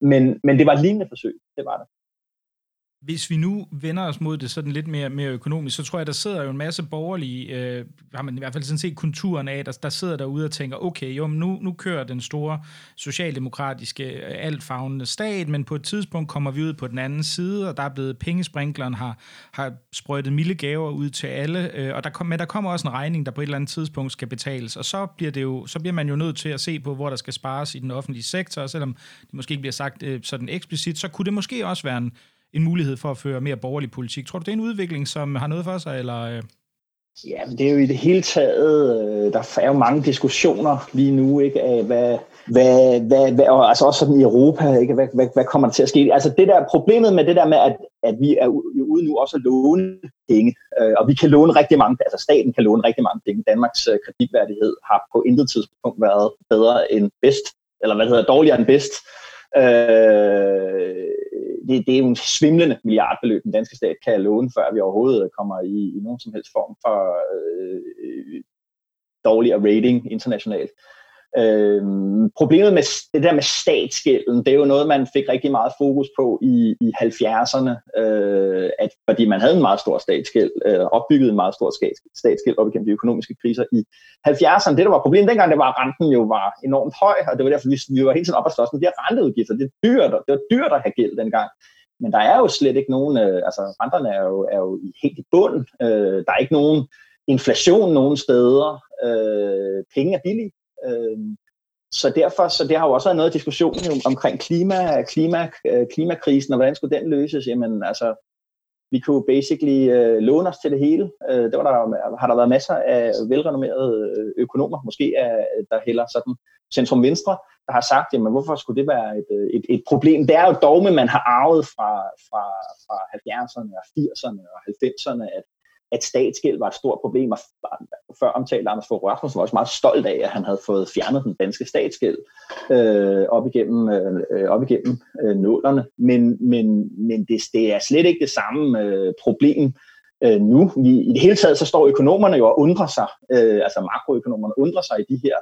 men, men det var et lignende forsøg, det var det. Hvis vi nu vender os mod det sådan lidt mere, mere økonomisk, så tror jeg, der sidder jo en masse borgerlige, øh, har man i hvert fald sådan set konturen af, der, der sidder derude og tænker, okay, jo, men nu, nu kører den store socialdemokratiske, øh, altfagende stat, men på et tidspunkt kommer vi ud på den anden side, og der er blevet pengesprinkleren, har, har sprøjtet milde gaver ud til alle, øh, og der, kom, men der kommer også en regning, der på et eller andet tidspunkt skal betales, og så bliver, det jo, så bliver man jo nødt til at se på, hvor der skal spares i den offentlige sektor, og selvom det måske ikke bliver sagt øh, sådan eksplicit, så kunne det måske også være en en mulighed for at føre mere borgerlig politik. Tror du, det er en udvikling, som har noget for sig, eller... Øh? Ja, men det er jo i det hele taget, øh, der er jo mange diskussioner lige nu, ikke, af hvad, hvad, hvad, hvad og altså også sådan i Europa, ikke, hvad, hvad, hvad kommer der til at ske? Altså det der problemet med det der med, at, at vi er ude nu også at låne penge, øh, og vi kan låne rigtig mange, altså staten kan låne rigtig mange penge. Danmarks øh, kreditværdighed har på intet tidspunkt været bedre end bedst, eller hvad hedder dårligere end bedst. Øh, det, det er jo en svimlende milliardbeløb, den danske stat kan låne, før vi overhovedet kommer i, i nogen som helst form for øh, øh dårligere rating internationalt. Øh, problemet med det der med statsgælden, det er jo noget, man fik rigtig meget fokus på i, i 70'erne, øh, at, fordi man havde en meget stor statsgæld, øh, opbygget en meget stor statsgæld op igennem de økonomiske kriser i 70'erne. Det, der var problemet dengang, det var, at renten jo var enormt høj, og det var derfor, vi, vi var helt tiden op og slås med de her renteudgifter. Det, er dyrt, det var dyrt at have gæld dengang. Men der er jo slet ikke nogen, øh, altså renterne er jo, er jo helt i bund. Øh, der er ikke nogen inflation nogen steder. Øh, penge er billige. Øh, så derfor, så det har jo også været noget diskussion omkring klima, klima, øh, klimakrisen, og hvordan skulle den løses? Jamen, altså, vi kunne basically øh, låne os til det hele. Øh, det var der, har der været masser af velrenommerede øh, økonomer, måske er, der hælder sådan centrum venstre, der har sagt, jamen hvorfor skulle det være et, et, et problem? Det er jo dogme, man har arvet fra, fra, fra 70'erne og 80'erne og 90'erne, at, at statsgæld var et stort problem, og før omtalte Anders Fogh Rasmussen var også meget stolt af, at han havde fået fjernet den danske statsgæld øh, op igennem, øh, op igennem øh, nålerne. Men, men, men det, det er slet ikke det samme øh, problem øh, nu. Vi, I det hele taget så står økonomerne jo og undrer sig, øh, altså makroøkonomerne undrer sig i de her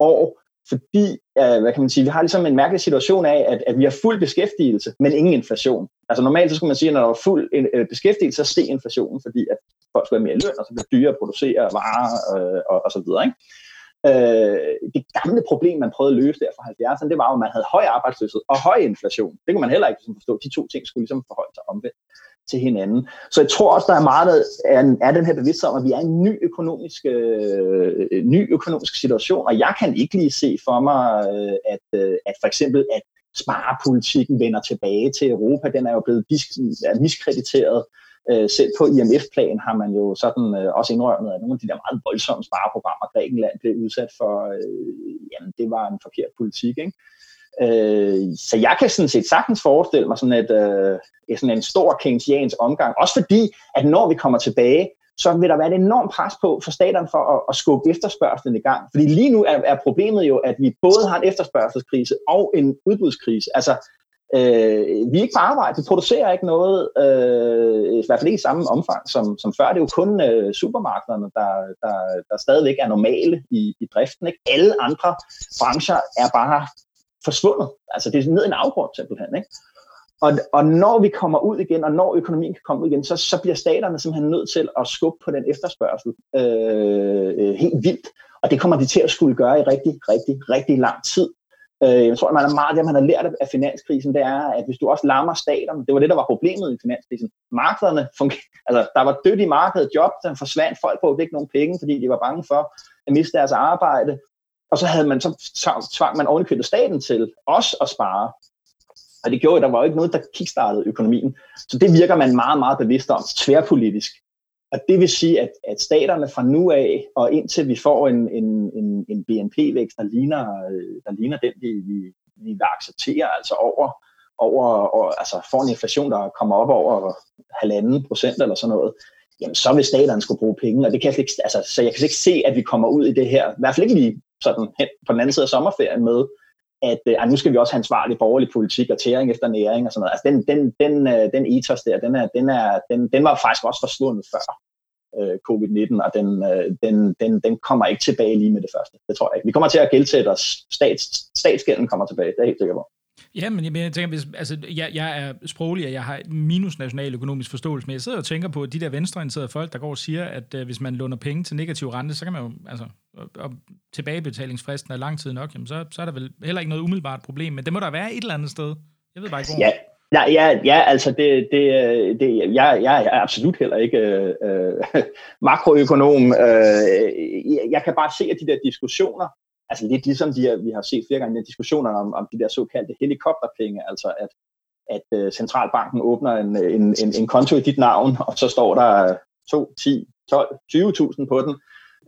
år, fordi, øh, hvad kan man sige, vi har ligesom en mærkelig situation af, at, at vi har fuld beskæftigelse, men ingen inflation. Altså normalt så skulle man sige, at når der var fuld øh, beskæftigelse, så steg inflationen, fordi at folk skal have mere løn, og så bliver det dyrere at producere varer øh, og, og så videre. Ikke? Øh, det gamle problem, man prøvede at løse der fra 70'erne, det var jo, at man havde høj arbejdsløshed og høj inflation. Det kunne man heller ikke ligesom forstå. De to ting skulle ligesom forholde sig omvendt til hinanden. Så jeg tror også, der er meget af, er den her bevidsthed om, at vi er i en ny økonomisk, øh, ny økonomisk situation, og jeg kan ikke lige se for mig, øh, at, øh, at for eksempel, at sparepolitikken vender tilbage til Europa. Den er jo blevet dis- er miskrediteret. Øh, selv på IMF-plan har man jo sådan øh, også indrømmet, at nogle af de der meget voldsomme spareprogrammer, Grækenland blev udsat for, øh, jamen det var en forkert politik. Ikke? Øh, så jeg kan sådan set sagtens forestille mig sådan, at, øh, sådan en stor keynesiansk omgang, også fordi, at når vi kommer tilbage, så vil der være et enormt pres på for staterne for at, at skubbe efterspørgselen i gang. Fordi lige nu er, er problemet jo, at vi både har en efterspørgselskrise og en udbudskrise. Altså, øh, vi er ikke på arbejde, vi producerer ikke noget, øh, i hvert fald ikke i samme omfang som, som før. Det er jo kun øh, supermarkederne, der, der, der stadigvæk er normale i, i driften. Ikke? Alle andre brancher er bare forsvundet. Altså det er ned i en afgrund simpelthen. Ikke? Og, og når vi kommer ud igen, og når økonomien kan komme ud igen, så, så bliver staterne simpelthen nødt til at skubbe på den efterspørgsel øh, øh helt vildt. Og det kommer de til at skulle gøre i rigtig, rigtig, rigtig lang tid. Øh, jeg tror, at man er meget det, man har lært af finanskrisen, det er, at hvis du også lammer staterne, det var det, der var problemet i finanskrisen. Markederne fungerede, altså der var dødt i markedet, job, der forsvandt, folk på ikke nogen penge, fordi de var bange for at miste deres arbejde. Og så havde man så tvang man ovenikøbet staten til også at spare. Og det gjorde, at der var jo ikke noget, der kickstartede økonomien. Så det virker man meget, meget bevidst om, tværpolitisk. Og det vil sige, at, at staterne fra nu af, og indtil vi får en, en, en, en BNP-vækst, der ligner, øh, der ligner den, vi, vi, vi vil acceptere, altså over, over, og, altså får en inflation, der kommer op over halvanden procent eller sådan noget, jamen så vil staterne skulle bruge penge, og det kan jeg ikke, altså, så jeg kan ikke se, at vi kommer ud i det her, i hvert fald ikke lige sådan hen på den anden side af sommerferien med, at øh, nu skal vi også have ansvarlig borgerlig politik og tæring efter næring og sådan noget. Altså den, den, den, øh, den ethos der, den, er, den, er, den, den var faktisk også forsvundet før øh, covid-19, og den, øh, den, den, den kommer ikke tilbage lige med det første. Det tror jeg ikke. Vi kommer til at gældsætte os. Stats, statsgælden kommer tilbage, det er helt sikkert på. Ja, men jeg, tænker, hvis, altså, jeg, jeg er sproglig, og jeg har minus national økonomisk forståelse, men jeg sidder og tænker på de der venstreorienterede folk, der går og siger, at uh, hvis man låner penge til negativ rente, så kan man jo, altså, og, og tilbagebetalingsfristen er lang tid nok, jamen, så, så er der vel heller ikke noget umiddelbart problem, men det må der være et eller andet sted. Jeg ved bare ikke, hvor. Ja, Ja, ja, ja altså det, det, det, jeg, jeg er absolut heller ikke øh, øh makroøkonom. Øh, jeg kan bare se, at de der diskussioner, altså lidt ligesom de, vi har set flere gange, de diskussioner om, om de der såkaldte helikopterpenge, altså at, at øh, centralbanken åbner en, en, en, en konto i dit navn, og så står der 2, 10, 12, 20.000 på den.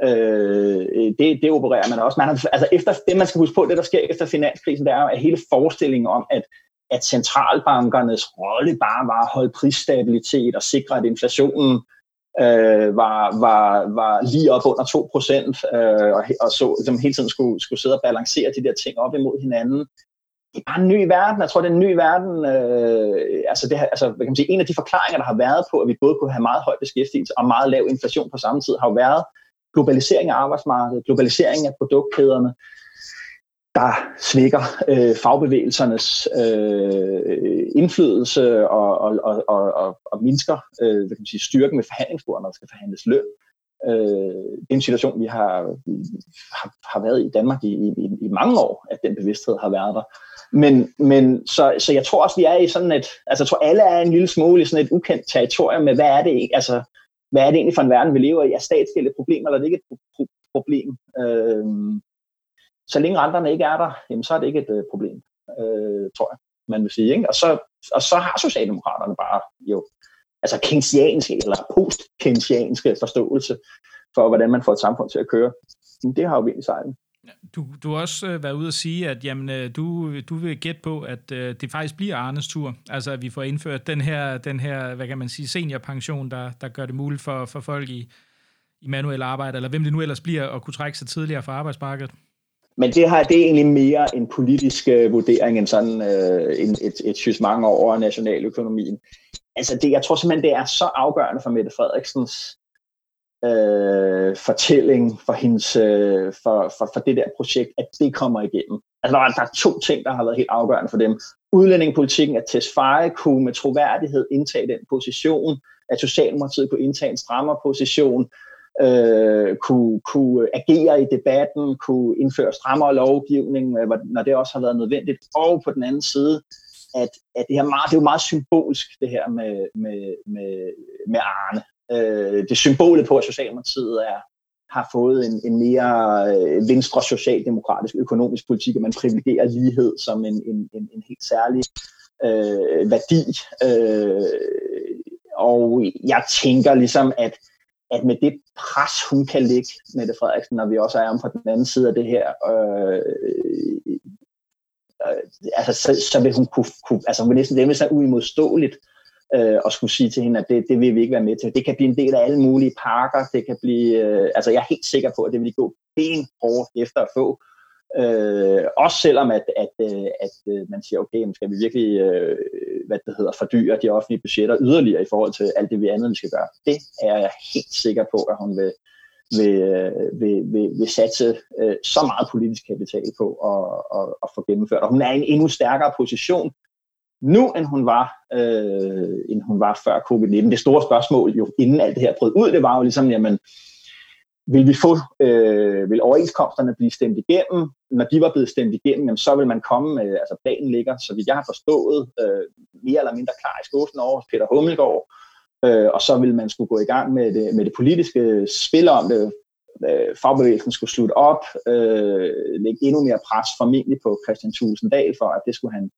Øh, det, det opererer man også. Man har, altså efter, det, man skal huske på, det der sker efter finanskrisen, det er jo at hele forestillingen om, at, at centralbankernes rolle bare var at holde prisstabilitet og sikre, at inflationen øh, var, var, var lige op under 2 øh, og, og så som hele tiden skulle, skulle sidde og balancere de der ting op imod hinanden. Det er bare en ny verden. Jeg tror, det er en ny verden. Øh, altså, det, altså hvad kan man sige, en af de forklaringer, der har været på, at vi både kunne have meget høj beskæftigelse og meget lav inflation på samme tid, har jo været globalisering af arbejdsmarkedet, globalisering af produktkæderne, der svækker øh, fagbevægelsernes øh, indflydelse og, og, og, og, og, og mindsker øh, hvad kan man sige, styrken ved forhandlingsbordet, når der skal forhandles løn. Øh, det er en situation, vi har, har, har været i Danmark i, i, i mange år, at den bevidsthed har været der. Men, men så, så jeg tror også, vi er i sådan et, altså jeg tror alle er en lille smule i sådan et ukendt territorium med, hvad er det, altså, hvad er det egentlig for en verden, vi lever i? Er statsgæld et problem, eller er det ikke et pro- problem? Øh, så længe renterne ikke er der, jamen, så er det ikke et øh, problem, øh, tror jeg, man vil sige. Ikke? Og, så, og så har Socialdemokraterne bare jo altså keynesianske eller post-keynesianske forståelse for, hvordan man får et samfund til at køre. Men det har jo vind i sejlen. Du, du har også øh, været ude at sige, at jamen, øh, du, du vil gætte på, at øh, det faktisk bliver Arnes tur. Altså, at vi får indført den her, den her hvad kan man sige, seniorpension, der, der gør det muligt for, for folk i, i manuel arbejde, eller hvem det nu ellers bliver, at kunne trække sig tidligere fra arbejdsmarkedet. Men det har det er egentlig mere en politisk øh, vurdering end sådan øh, en, et, et sysmang over nationaløkonomien. Altså det, jeg tror simpelthen, det er så afgørende for Mette Frederiksens øh, fortælling for, hendes, øh, for, for, for det der projekt, at det kommer igennem. Altså, der er, der er to ting, der har været helt afgørende for dem. Udlændingepolitikken, at Tesfaye kunne med troværdighed indtage den position, at Socialdemokratiet kunne indtage en strammere position, øh, kunne, kunne agere i debatten, kunne indføre strammere lovgivning, øh, når det også har været nødvendigt. Og på den anden side, at, at det, her meget, det er jo meget symbolsk, det her med, med, med, med Arne øh, det symbolet på, at Socialdemokratiet er, har fået en, en mere øh, venstre socialdemokratisk økonomisk politik, at man privilegerer lighed som en, en, en, en helt særlig øh, værdi. Øh, og jeg tænker ligesom, at, at med det pres, hun kan lægge, Mette Frederiksen, når vi også er om på den anden side af det her, øh, øh, altså, så, så vil hun kunne, kunne altså hun vil næsten det sig så uimodståeligt øh, og skulle sige til hende, at det, det vil vi ikke være med til. Det kan blive en del af alle mulige parker. Det kan blive, øh, altså jeg er helt sikker på, at det vil de gå benhårdt efter at få. Øh, også selvom at, at, øh, at, at man siger, okay, men skal vi virkelig øh, hvad det hedder, fordyre de offentlige budgetter yderligere i forhold til alt det, vi andet, vi skal gøre. Det er jeg helt sikker på, at hun vil, vil, øh, vil, vil, vil satse øh, så meget politisk kapital på at, at, at få gennemført. Og hun er i en endnu stærkere position nu, end hun var, øh, end hun var før covid-19. Det store spørgsmål, jo inden alt det her brød ud, det var jo ligesom, jamen, vil vi få, øh, vil overenskomsterne blive stemt igennem? Når de var blevet stemt igennem, jamen, så vil man komme, øh, altså planen ligger, så vidt jeg har forstået, øh, mere eller mindre klar i skåsen over Peter Hummelgaard, øh, og så vil man skulle gå i gang med det, med det politiske spil om det. Øh, fagbevægelsen skulle slutte op, øh, lægge endnu mere pres formentlig på Christian Tulsendal for, at det skulle han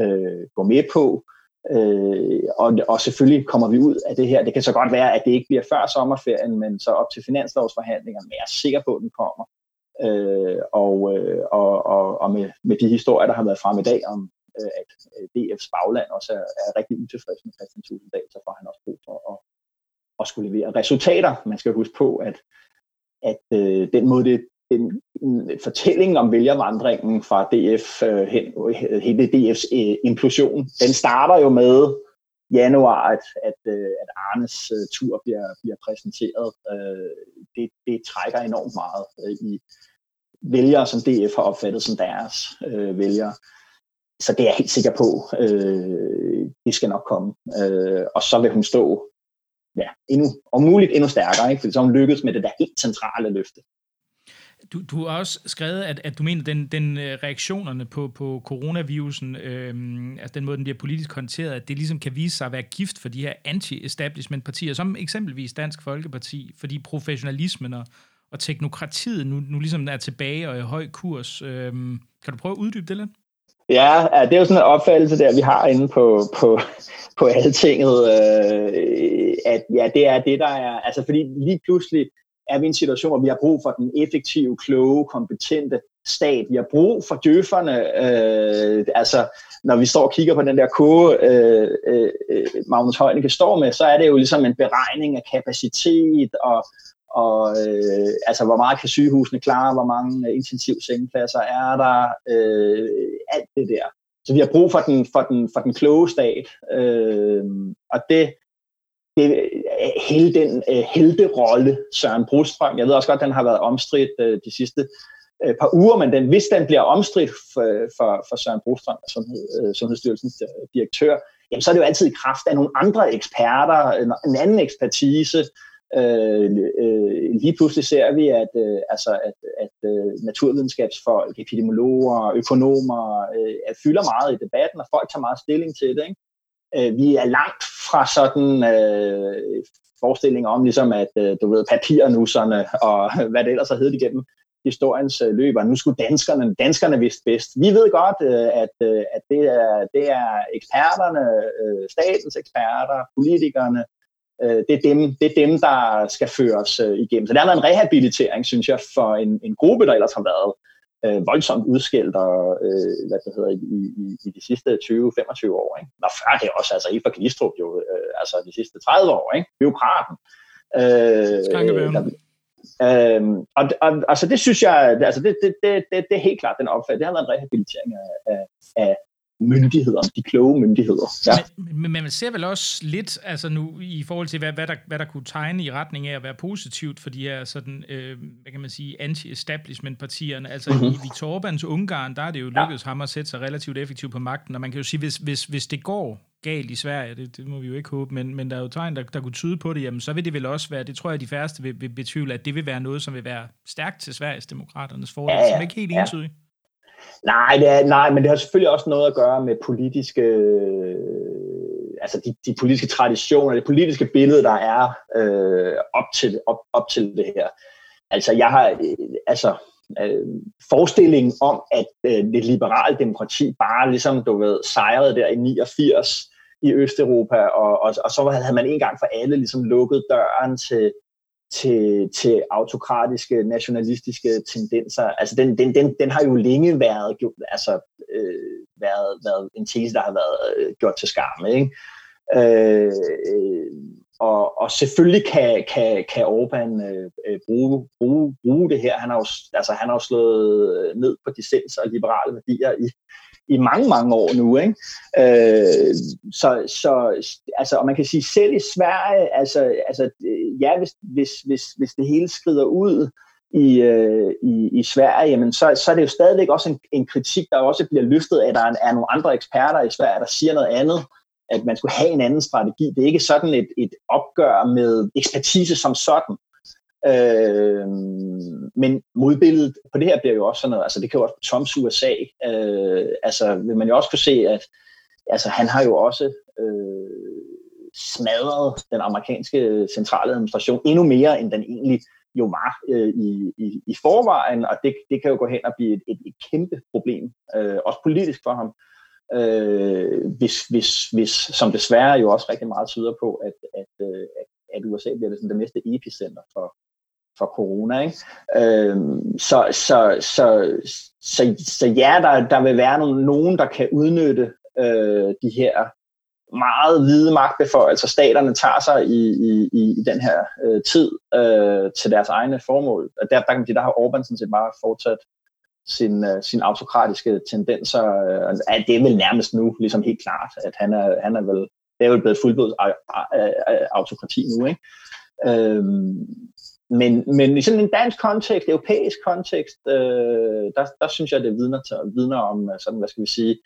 øh, gå med på. Øh, og, og selvfølgelig kommer vi ud af det her. Det kan så godt være, at det ikke bliver før sommerferien, men så op til finanslovsforhandlinger, men jeg er sikker på, at den kommer. Øh, og øh, og, og, og med, med de historier, der har været frem i dag om, øh, at øh, DF's bagland også er, er rigtig utilfreds med Christian Tulsendal, så får han også brug for at, at skulle levere resultater. Man skal huske på, at, at øh, den måde, det, en, en fortælling om vælgervandringen fra DF øh, hen, øh, hele DF's øh, implosion, den starter jo med januar, at, at, øh, at Arnes øh, tur bliver, bliver præsenteret. Øh, det, det trækker enormt meget øh, i vælgere, som DF har opfattet som deres øh, vælgere. Så det er jeg helt sikker på, øh, det skal nok komme. Øh, og så vil hun stå ja, endnu, om muligt endnu stærkere, ikke? fordi så hun lykkedes med det der helt centrale løfte. Du, du har også skrevet, at, at du mener, at den, den øh, reaktionerne på, på coronavirusen, øh, altså den måde, den bliver politisk håndteret, at det ligesom kan vise sig at være gift for de her anti-establishment-partier, som eksempelvis Dansk Folkeparti, fordi professionalismen og, og teknokratiet nu, nu ligesom er tilbage og i høj kurs. Øh, kan du prøve at uddybe det lidt? Ja, det er jo sådan en opfattelse der, vi har inde på, på, på altinget, øh, at ja, det er det, der er, altså fordi lige pludselig, er vi i en situation, hvor vi har brug for den effektive, kloge, kompetente stat. Vi har brug for døfferne. Øh, altså, når vi står og kigger på den der kurve, øh, øh, Magnus Heunicke står med, så er det jo ligesom en beregning af kapacitet og, og øh, altså, hvor meget kan sygehusene klare, hvor mange intensiv sengepladser er der, øh, alt det der. Så vi har brug for den, for den, for den kloge stat, øh, og det, det, øh, hele den øh, helterolle, Søren Brostrøm, jeg ved også godt, at den har været omstridt øh, de sidste øh, par uger, men den, hvis den bliver omstridt for, for, for Søren Brostrøm, Sundhed, øh, Sundhedsstyrelsens øh, direktør, jamen, så er det jo altid i kraft af nogle andre eksperter, en, en anden ekspertise. Øh, øh, lige pludselig ser vi, at, øh, altså, at, at øh, naturvidenskabsfolk, epidemiologer, økonomer øh, fylder meget i debatten, og folk tager meget stilling til det. Ikke? øh, vi er langt fra sådan øh, forestillinger om, ligesom at, øh, du ved, papirnusserne øh, og [LAUGHS] hvad det ellers har heddet igennem historiens øh, løber. nu skulle danskerne, danskerne vidste bedst. Vi ved godt, øh, at, øh, at det, er, det er eksperterne, øh, statens eksperter, politikerne, Øh, det, er dem, det er dem, der skal føres øh, igennem. Så det er en rehabilitering, synes jeg, for en, en gruppe, der ellers har været øh, voldsomt udskilt og, øh, hvad det hedder, i, i, i de sidste 20-25 år. Ikke? Og før det også, altså i for Glistrup jo, øh, altså de sidste 30 år, ikke? Byråkraten. Øh, Øhm, og, og, altså det synes jeg, altså det, det, det, det, det er helt klart den opfattelse. Det har været en rehabilitering af, af myndigheder, de kloge myndigheder. Ja. Men, men man ser vel også lidt, altså nu i forhold til, hvad, hvad, der, hvad der kunne tegne i retning af at være positivt for de her sådan, øh, hvad kan man sige, anti-establishment-partierne. Altså mm-hmm. i Viktor Orbáns Ungarn, der er det jo lykkedes ja. ham at sætte sig relativt effektivt på magten, og man kan jo sige, hvis, hvis, hvis det går galt i Sverige, det, det må vi jo ikke håbe, men, men der er jo tegn, der, der kunne tyde på det, jamen så vil det vel også være, det tror jeg de færreste vil, vil betvivle, at det vil være noget, som vil være stærkt til Sveriges demokraternes fordel, ja, ja. som er ikke helt ja. Nej, det er, nej, men det har selvfølgelig også noget at gøre med politiske, øh, altså de, de politiske traditioner, det politiske billede, der er øh, op, til, op, op til det her. Altså, jeg har, øh, altså, øh, forestillingen om, at øh, det liberale demokrati bare ligesom, du ved, sejrede der i 89 i Østeuropa, og, og, og så havde man en gang for alle ligesom lukket døren til, til, til autokratiske, nationalistiske tendenser. Altså den, den, den, den har jo længe været, altså, øh, været, været en tese, der har været øh, gjort til skam. Ikke? Øh, og, og selvfølgelig kan, kan, kan Orbán øh, øh bruge, bruge, bruge det her. Han har jo, altså, han har jo slået ned på dissens og liberale værdier i, i mange, mange år nu. Ikke? Øh, så, så altså, og man kan sige, selv i Sverige, altså, altså ja, hvis, hvis, hvis, hvis det hele skrider ud i, øh, i, i Sverige, jamen, så, så er det jo stadigvæk også en, en kritik, der også bliver løftet af, at der er, er nogle andre eksperter i Sverige, der siger noget andet, at man skulle have en anden strategi. Det er ikke sådan et, et opgør med ekspertise som sådan. Øh, men modbilledet på det her bliver jo også sådan noget, altså det kan jo også Toms USA, øh, altså vil man jo også kunne se, at altså, han har jo også øh, smadret den amerikanske centrale administration endnu mere, end den egentlig jo var øh, i, i, i forvejen, og det, det kan jo gå hen og blive et, et, et kæmpe problem, øh, også politisk for ham, øh, hvis, hvis, hvis, som desværre jo også rigtig meget tyder på, at, at, øh, at, at USA bliver det, sådan det næste epicenter for, for corona. Ikke? Øh, så, så, så, så, så ja, der, der vil være nogen, nogen, der kan udnytte øh, de her meget hvide magtbeføjelser, staterne tager sig i, i, i, i den her øh, tid øh, til deres egne formål. Der, der kan man sige, der har Orbán sådan set bare fortsat sin, øh, sin autokratiske tendenser. Øh, altså, det er vel nærmest nu ligesom helt klart, at han er, han er vel, det er vel blevet fuldblods øh, øh, øh, autokrati nu. Ikke? Øhm, men, men i sådan en dansk kontekst, europæisk kontekst, øh, der, der synes jeg, det vidner, til, vidner om, sådan, hvad skal vi sige,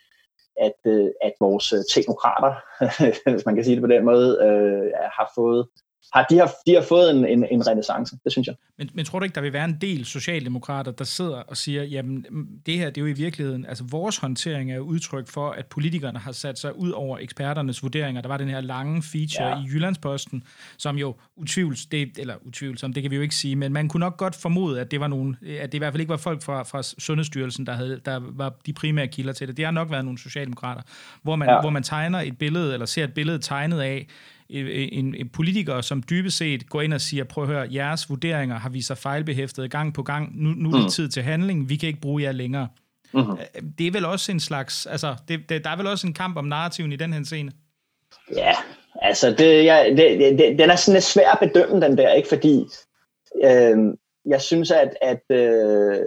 at, øh, at vores øh, teknokrater, [LAUGHS] hvis man kan sige det på den måde, øh, har fået har, de, har, de har fået en, en, en renaissance, det synes jeg. Men, men tror du ikke, der vil være en del socialdemokrater, der sidder og siger, jamen det her, det er jo i virkeligheden, altså vores håndtering er udtryk for, at politikerne har sat sig ud over eksperternes vurderinger. Der var den her lange feature ja. i Jyllandsposten, som jo utvivls, det, eller utvivlsomt, det kan vi jo ikke sige, men man kunne nok godt formode, at det var nogen, at det i hvert fald ikke var folk fra, fra Sundhedsstyrelsen, der, havde, der var de primære kilder til det. Det har nok været nogle socialdemokrater, hvor man, ja. hvor man tegner et billede, eller ser et billede tegnet af, en, en politiker, som dybest set går ind og siger, prøv at høre, jeres vurderinger har vist sig fejlbehæftet gang på gang, nu, nu er det mm. tid til handling, vi kan ikke bruge jer længere. Mm-hmm. Det er vel også en slags, altså, det, det, der er vel også en kamp om narrativen i den her scene? Ja, altså, det, ja, det, det, den er sådan lidt svær at bedømme, den der, ikke? Fordi øh, jeg synes, at, at øh,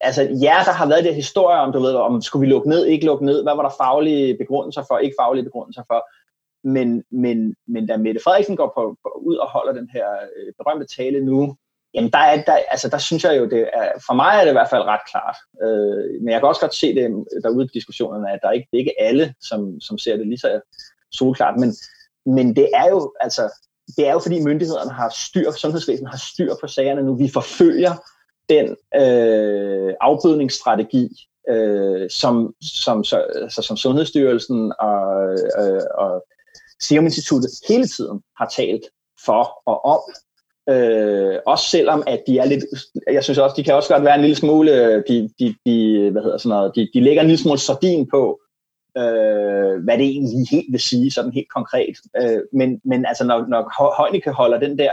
altså, ja, der har været det historie om, du ved, om skulle vi lukke ned, ikke lukke ned, hvad var der faglige begrundelser for, ikke faglige begrundelser for, men, men, men da Mette Frederiksen går på, på, ud og holder den her øh, berømte tale nu, jamen der, er, der, altså der synes jeg jo, det er, for mig er det i hvert fald ret klart. Øh, men jeg kan også godt se det øh, derude i diskussionerne, at der er ikke, det er ikke alle, som, som ser det lige så solklart. Men, men det er jo altså, det er jo fordi myndighederne har styr, sundhedsvæsenet har styr på sagerne nu. Vi forfølger den øh, afbødningsstrategi, øh, som, som, så, altså, som Sundhedsstyrelsen og, øh, og Serum Instituttet hele tiden har talt for og om. Øh, også selvom at de er lidt, jeg synes også, de kan også godt være en lille smule, øh, de, de, de hvad hedder sådan noget, de, de lægger en lille smule sardin på, øh, hvad det egentlig helt vil sige, sådan helt konkret. Øh, men, men altså, når, når Heunicke holder den der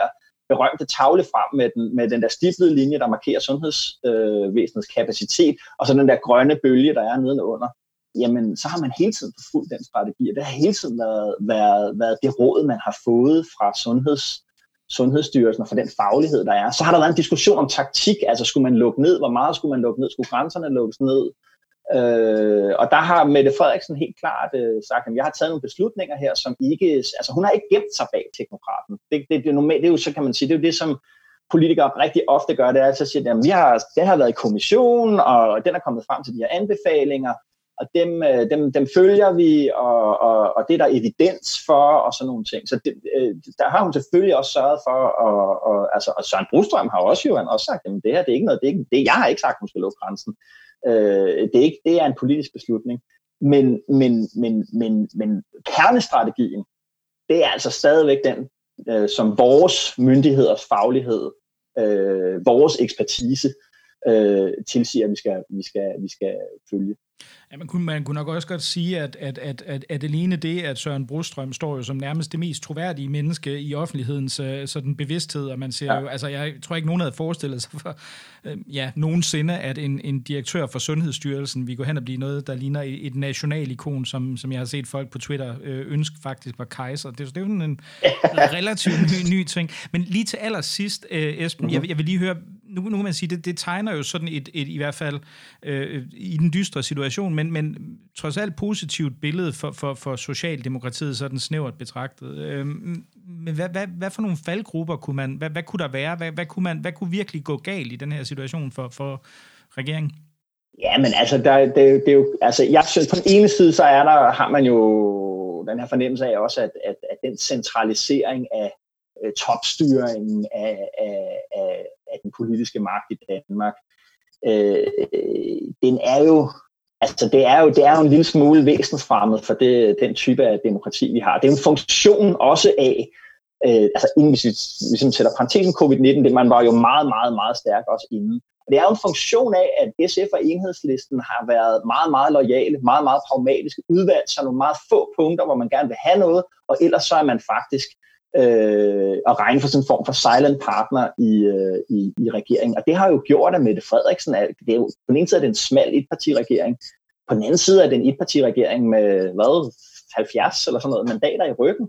berømte tavle frem med den, med den der stiplede linje, der markerer sundhedsvæsenets øh, kapacitet, og så den der grønne bølge, der er nedenunder, jamen så har man hele tiden forfulgt den strategi, og det har hele tiden været, været, været det råd, man har fået fra sundheds, Sundhedsstyrelsen og for den faglighed, der er. Så har der været en diskussion om taktik, altså skulle man lukke ned, hvor meget skulle man lukke ned, skulle grænserne lukkes ned, Øh, og der har Mette Frederiksen helt klart øh, sagt, at jeg har taget nogle beslutninger her, som ikke, altså hun har ikke gemt sig bag teknokraten. Det, det, det, normalt, det er jo, så kan man sige, det er jo det, som politikere rigtig ofte gør, det er at sige, at vi har, det har været i kommission, og den er kommet frem til de her anbefalinger, og dem, øh, dem, dem følger vi, og, og, og det er der evidens for, og sådan nogle ting. Så det, øh, der har hun selvfølgelig også sørget for, og, og, altså, og Søren Brostrøm har også jo han også sagt, at det her det er ikke noget, det er ikke, det, jeg har ikke sagt, at hun skal lukke grænsen. Øh, det, er ikke, det er en politisk beslutning. Men, men, men, men, men kernestrategien, det er altså stadigvæk den, øh, som vores myndigheders faglighed, øh, vores ekspertise øh, tilsiger, at vi skal, vi, skal, vi skal følge. Ja, man, kunne, man kunne nok også godt sige, at, at, at, at, at alene det, at Søren Brostrøm står jo som nærmest det mest troværdige menneske i offentlighedens uh, sådan bevidsthed, og man ser ja. jo, altså jeg tror ikke, nogen havde forestillet sig for, uh, ja, nogensinde, at en, en direktør for Sundhedsstyrelsen vi går hen og blive noget, der ligner et, et nationalikon, som, som jeg har set folk på Twitter øh, ønske faktisk var kejser. Det, det er jo en relativt ny, ny ting. Men lige til allersidst, uh, Esben, mm-hmm. jeg, jeg vil lige høre, nu, nu kan man sige, det, det tegner jo sådan et, et i hvert fald øh, i den dystre situation, men, men trods alt positivt billede for, for, for Socialdemokratiet, sådan snævert betragtet. Øh, men hvad, hvad, hvad for nogle faldgrupper kunne man, hvad, hvad kunne der være? Hvad, hvad, kunne man, hvad kunne virkelig gå galt i den her situation for, for regeringen? Ja, men altså, der, det, det er jo, altså, jeg synes, på den ene side, så er der, har man jo den her fornemmelse af også, at, at, at den centralisering af øh, topstyringen af, af, af, af den politiske magt i Danmark, øh, den er jo Altså, det er jo, det er jo en lille smule væsensfremmed for det, den type af demokrati, vi har. Det er en funktion også af, øh, altså inden vi ligesom sætter parentesen covid-19, det man var jo meget, meget, meget stærk også inden. Og det er jo en funktion af, at SF og enhedslisten har været meget, meget lojale, meget, meget pragmatiske, udvalgt sig nogle meget få punkter, hvor man gerne vil have noget, og ellers så er man faktisk øh, at regne for sådan en form for silent partner i, øh, i, i regeringen. Og det har jo gjort, at Mette Frederiksen, er, det er jo, på den ene side er det en smal etpartiregering, på den anden side er det en etpartiregering med, hvad, 70 eller sådan noget mandater i ryggen.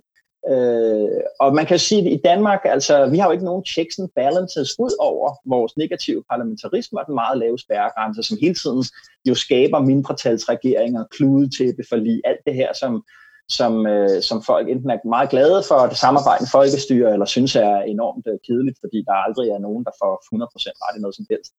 Øh, og man kan sige, at i Danmark, altså, vi har jo ikke nogen checks and balances ud over vores negative parlamentarisme og den meget lave spærregrænse, som hele tiden jo skaber mindretalsregeringer, kludetæppe, forlig, alt det her, som, som, øh, som folk enten er meget glade for det samarbejdende folkestyre, eller synes er enormt øh, kedeligt, fordi der aldrig er nogen, der får 100% ret i noget som helst.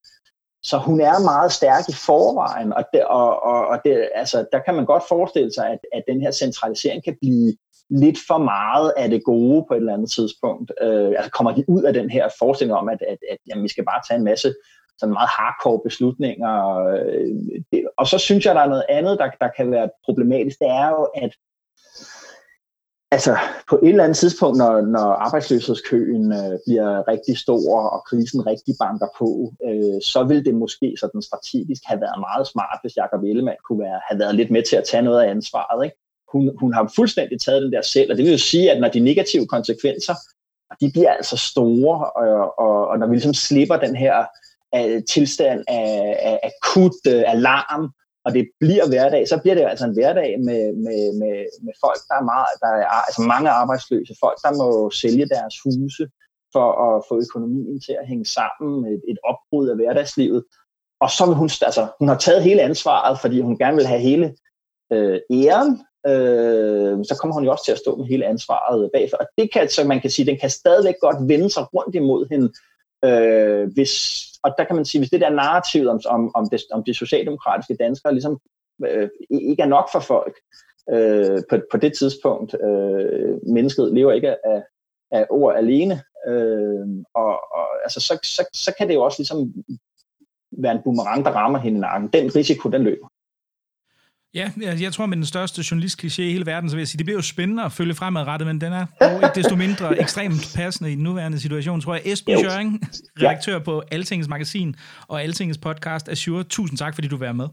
Så hun er meget stærk i forvejen, og, det, og, og, og det, altså, der kan man godt forestille sig, at, at den her centralisering kan blive lidt for meget af det gode på et eller andet tidspunkt. Øh, altså kommer de ud af den her forestilling om, at, at, at jamen, vi skal bare tage en masse sådan meget hardcore beslutninger. Øh, det, og så synes jeg, der er noget andet, der, der kan være problematisk. Det er jo, at Altså, på et eller andet tidspunkt, når, når arbejdsløshedskøen øh, bliver rigtig stor, og krisen rigtig banker på, øh, så vil det måske sådan strategisk have været meget smart, hvis Jacob Ellemann kunne være, have været lidt med til at tage noget af ansvaret. Ikke? Hun, hun har fuldstændig taget den der selv, og det vil jo sige, at når de negative konsekvenser, de bliver altså store, og, og, og når vi ligesom slipper den her uh, tilstand af, af akut uh, alarm, og det bliver hverdag, så bliver det altså en hverdag med, med, med, med folk, der er, meget, der er altså mange arbejdsløse, folk, der må sælge deres huse for at få økonomien til at hænge sammen, et, et opbrud af hverdagslivet. Og så vil hun, altså, hun har taget hele ansvaret, fordi hun gerne vil have hele øh, æren, øh, så kommer hun jo også til at stå med hele ansvaret bagfor. Og det kan, så man kan sige, den kan stadigvæk godt vende sig rundt imod hende, øh, hvis, og der kan man sige, hvis det der narrativ om, om, om, det, om de socialdemokratiske danskere ligesom øh, ikke er nok for folk øh, på, på det tidspunkt, øh, mennesket lever ikke af, af ord alene, øh, og, og altså, så, så, så kan det jo også ligesom være en boomerang, der rammer hende i nakken. Den risiko, den løber. Ja, jeg, jeg tror med den største journalistkliché i hele verden, så vil jeg sige, det bliver jo spændende at følge fremadrettet, men den er dog ikke desto mindre [LAUGHS] ekstremt passende i den nuværende situation, tror jeg. Esben Schøring, redaktør på Altingets Magasin og Altingets podcast, Azure, tusind tak, fordi du var med.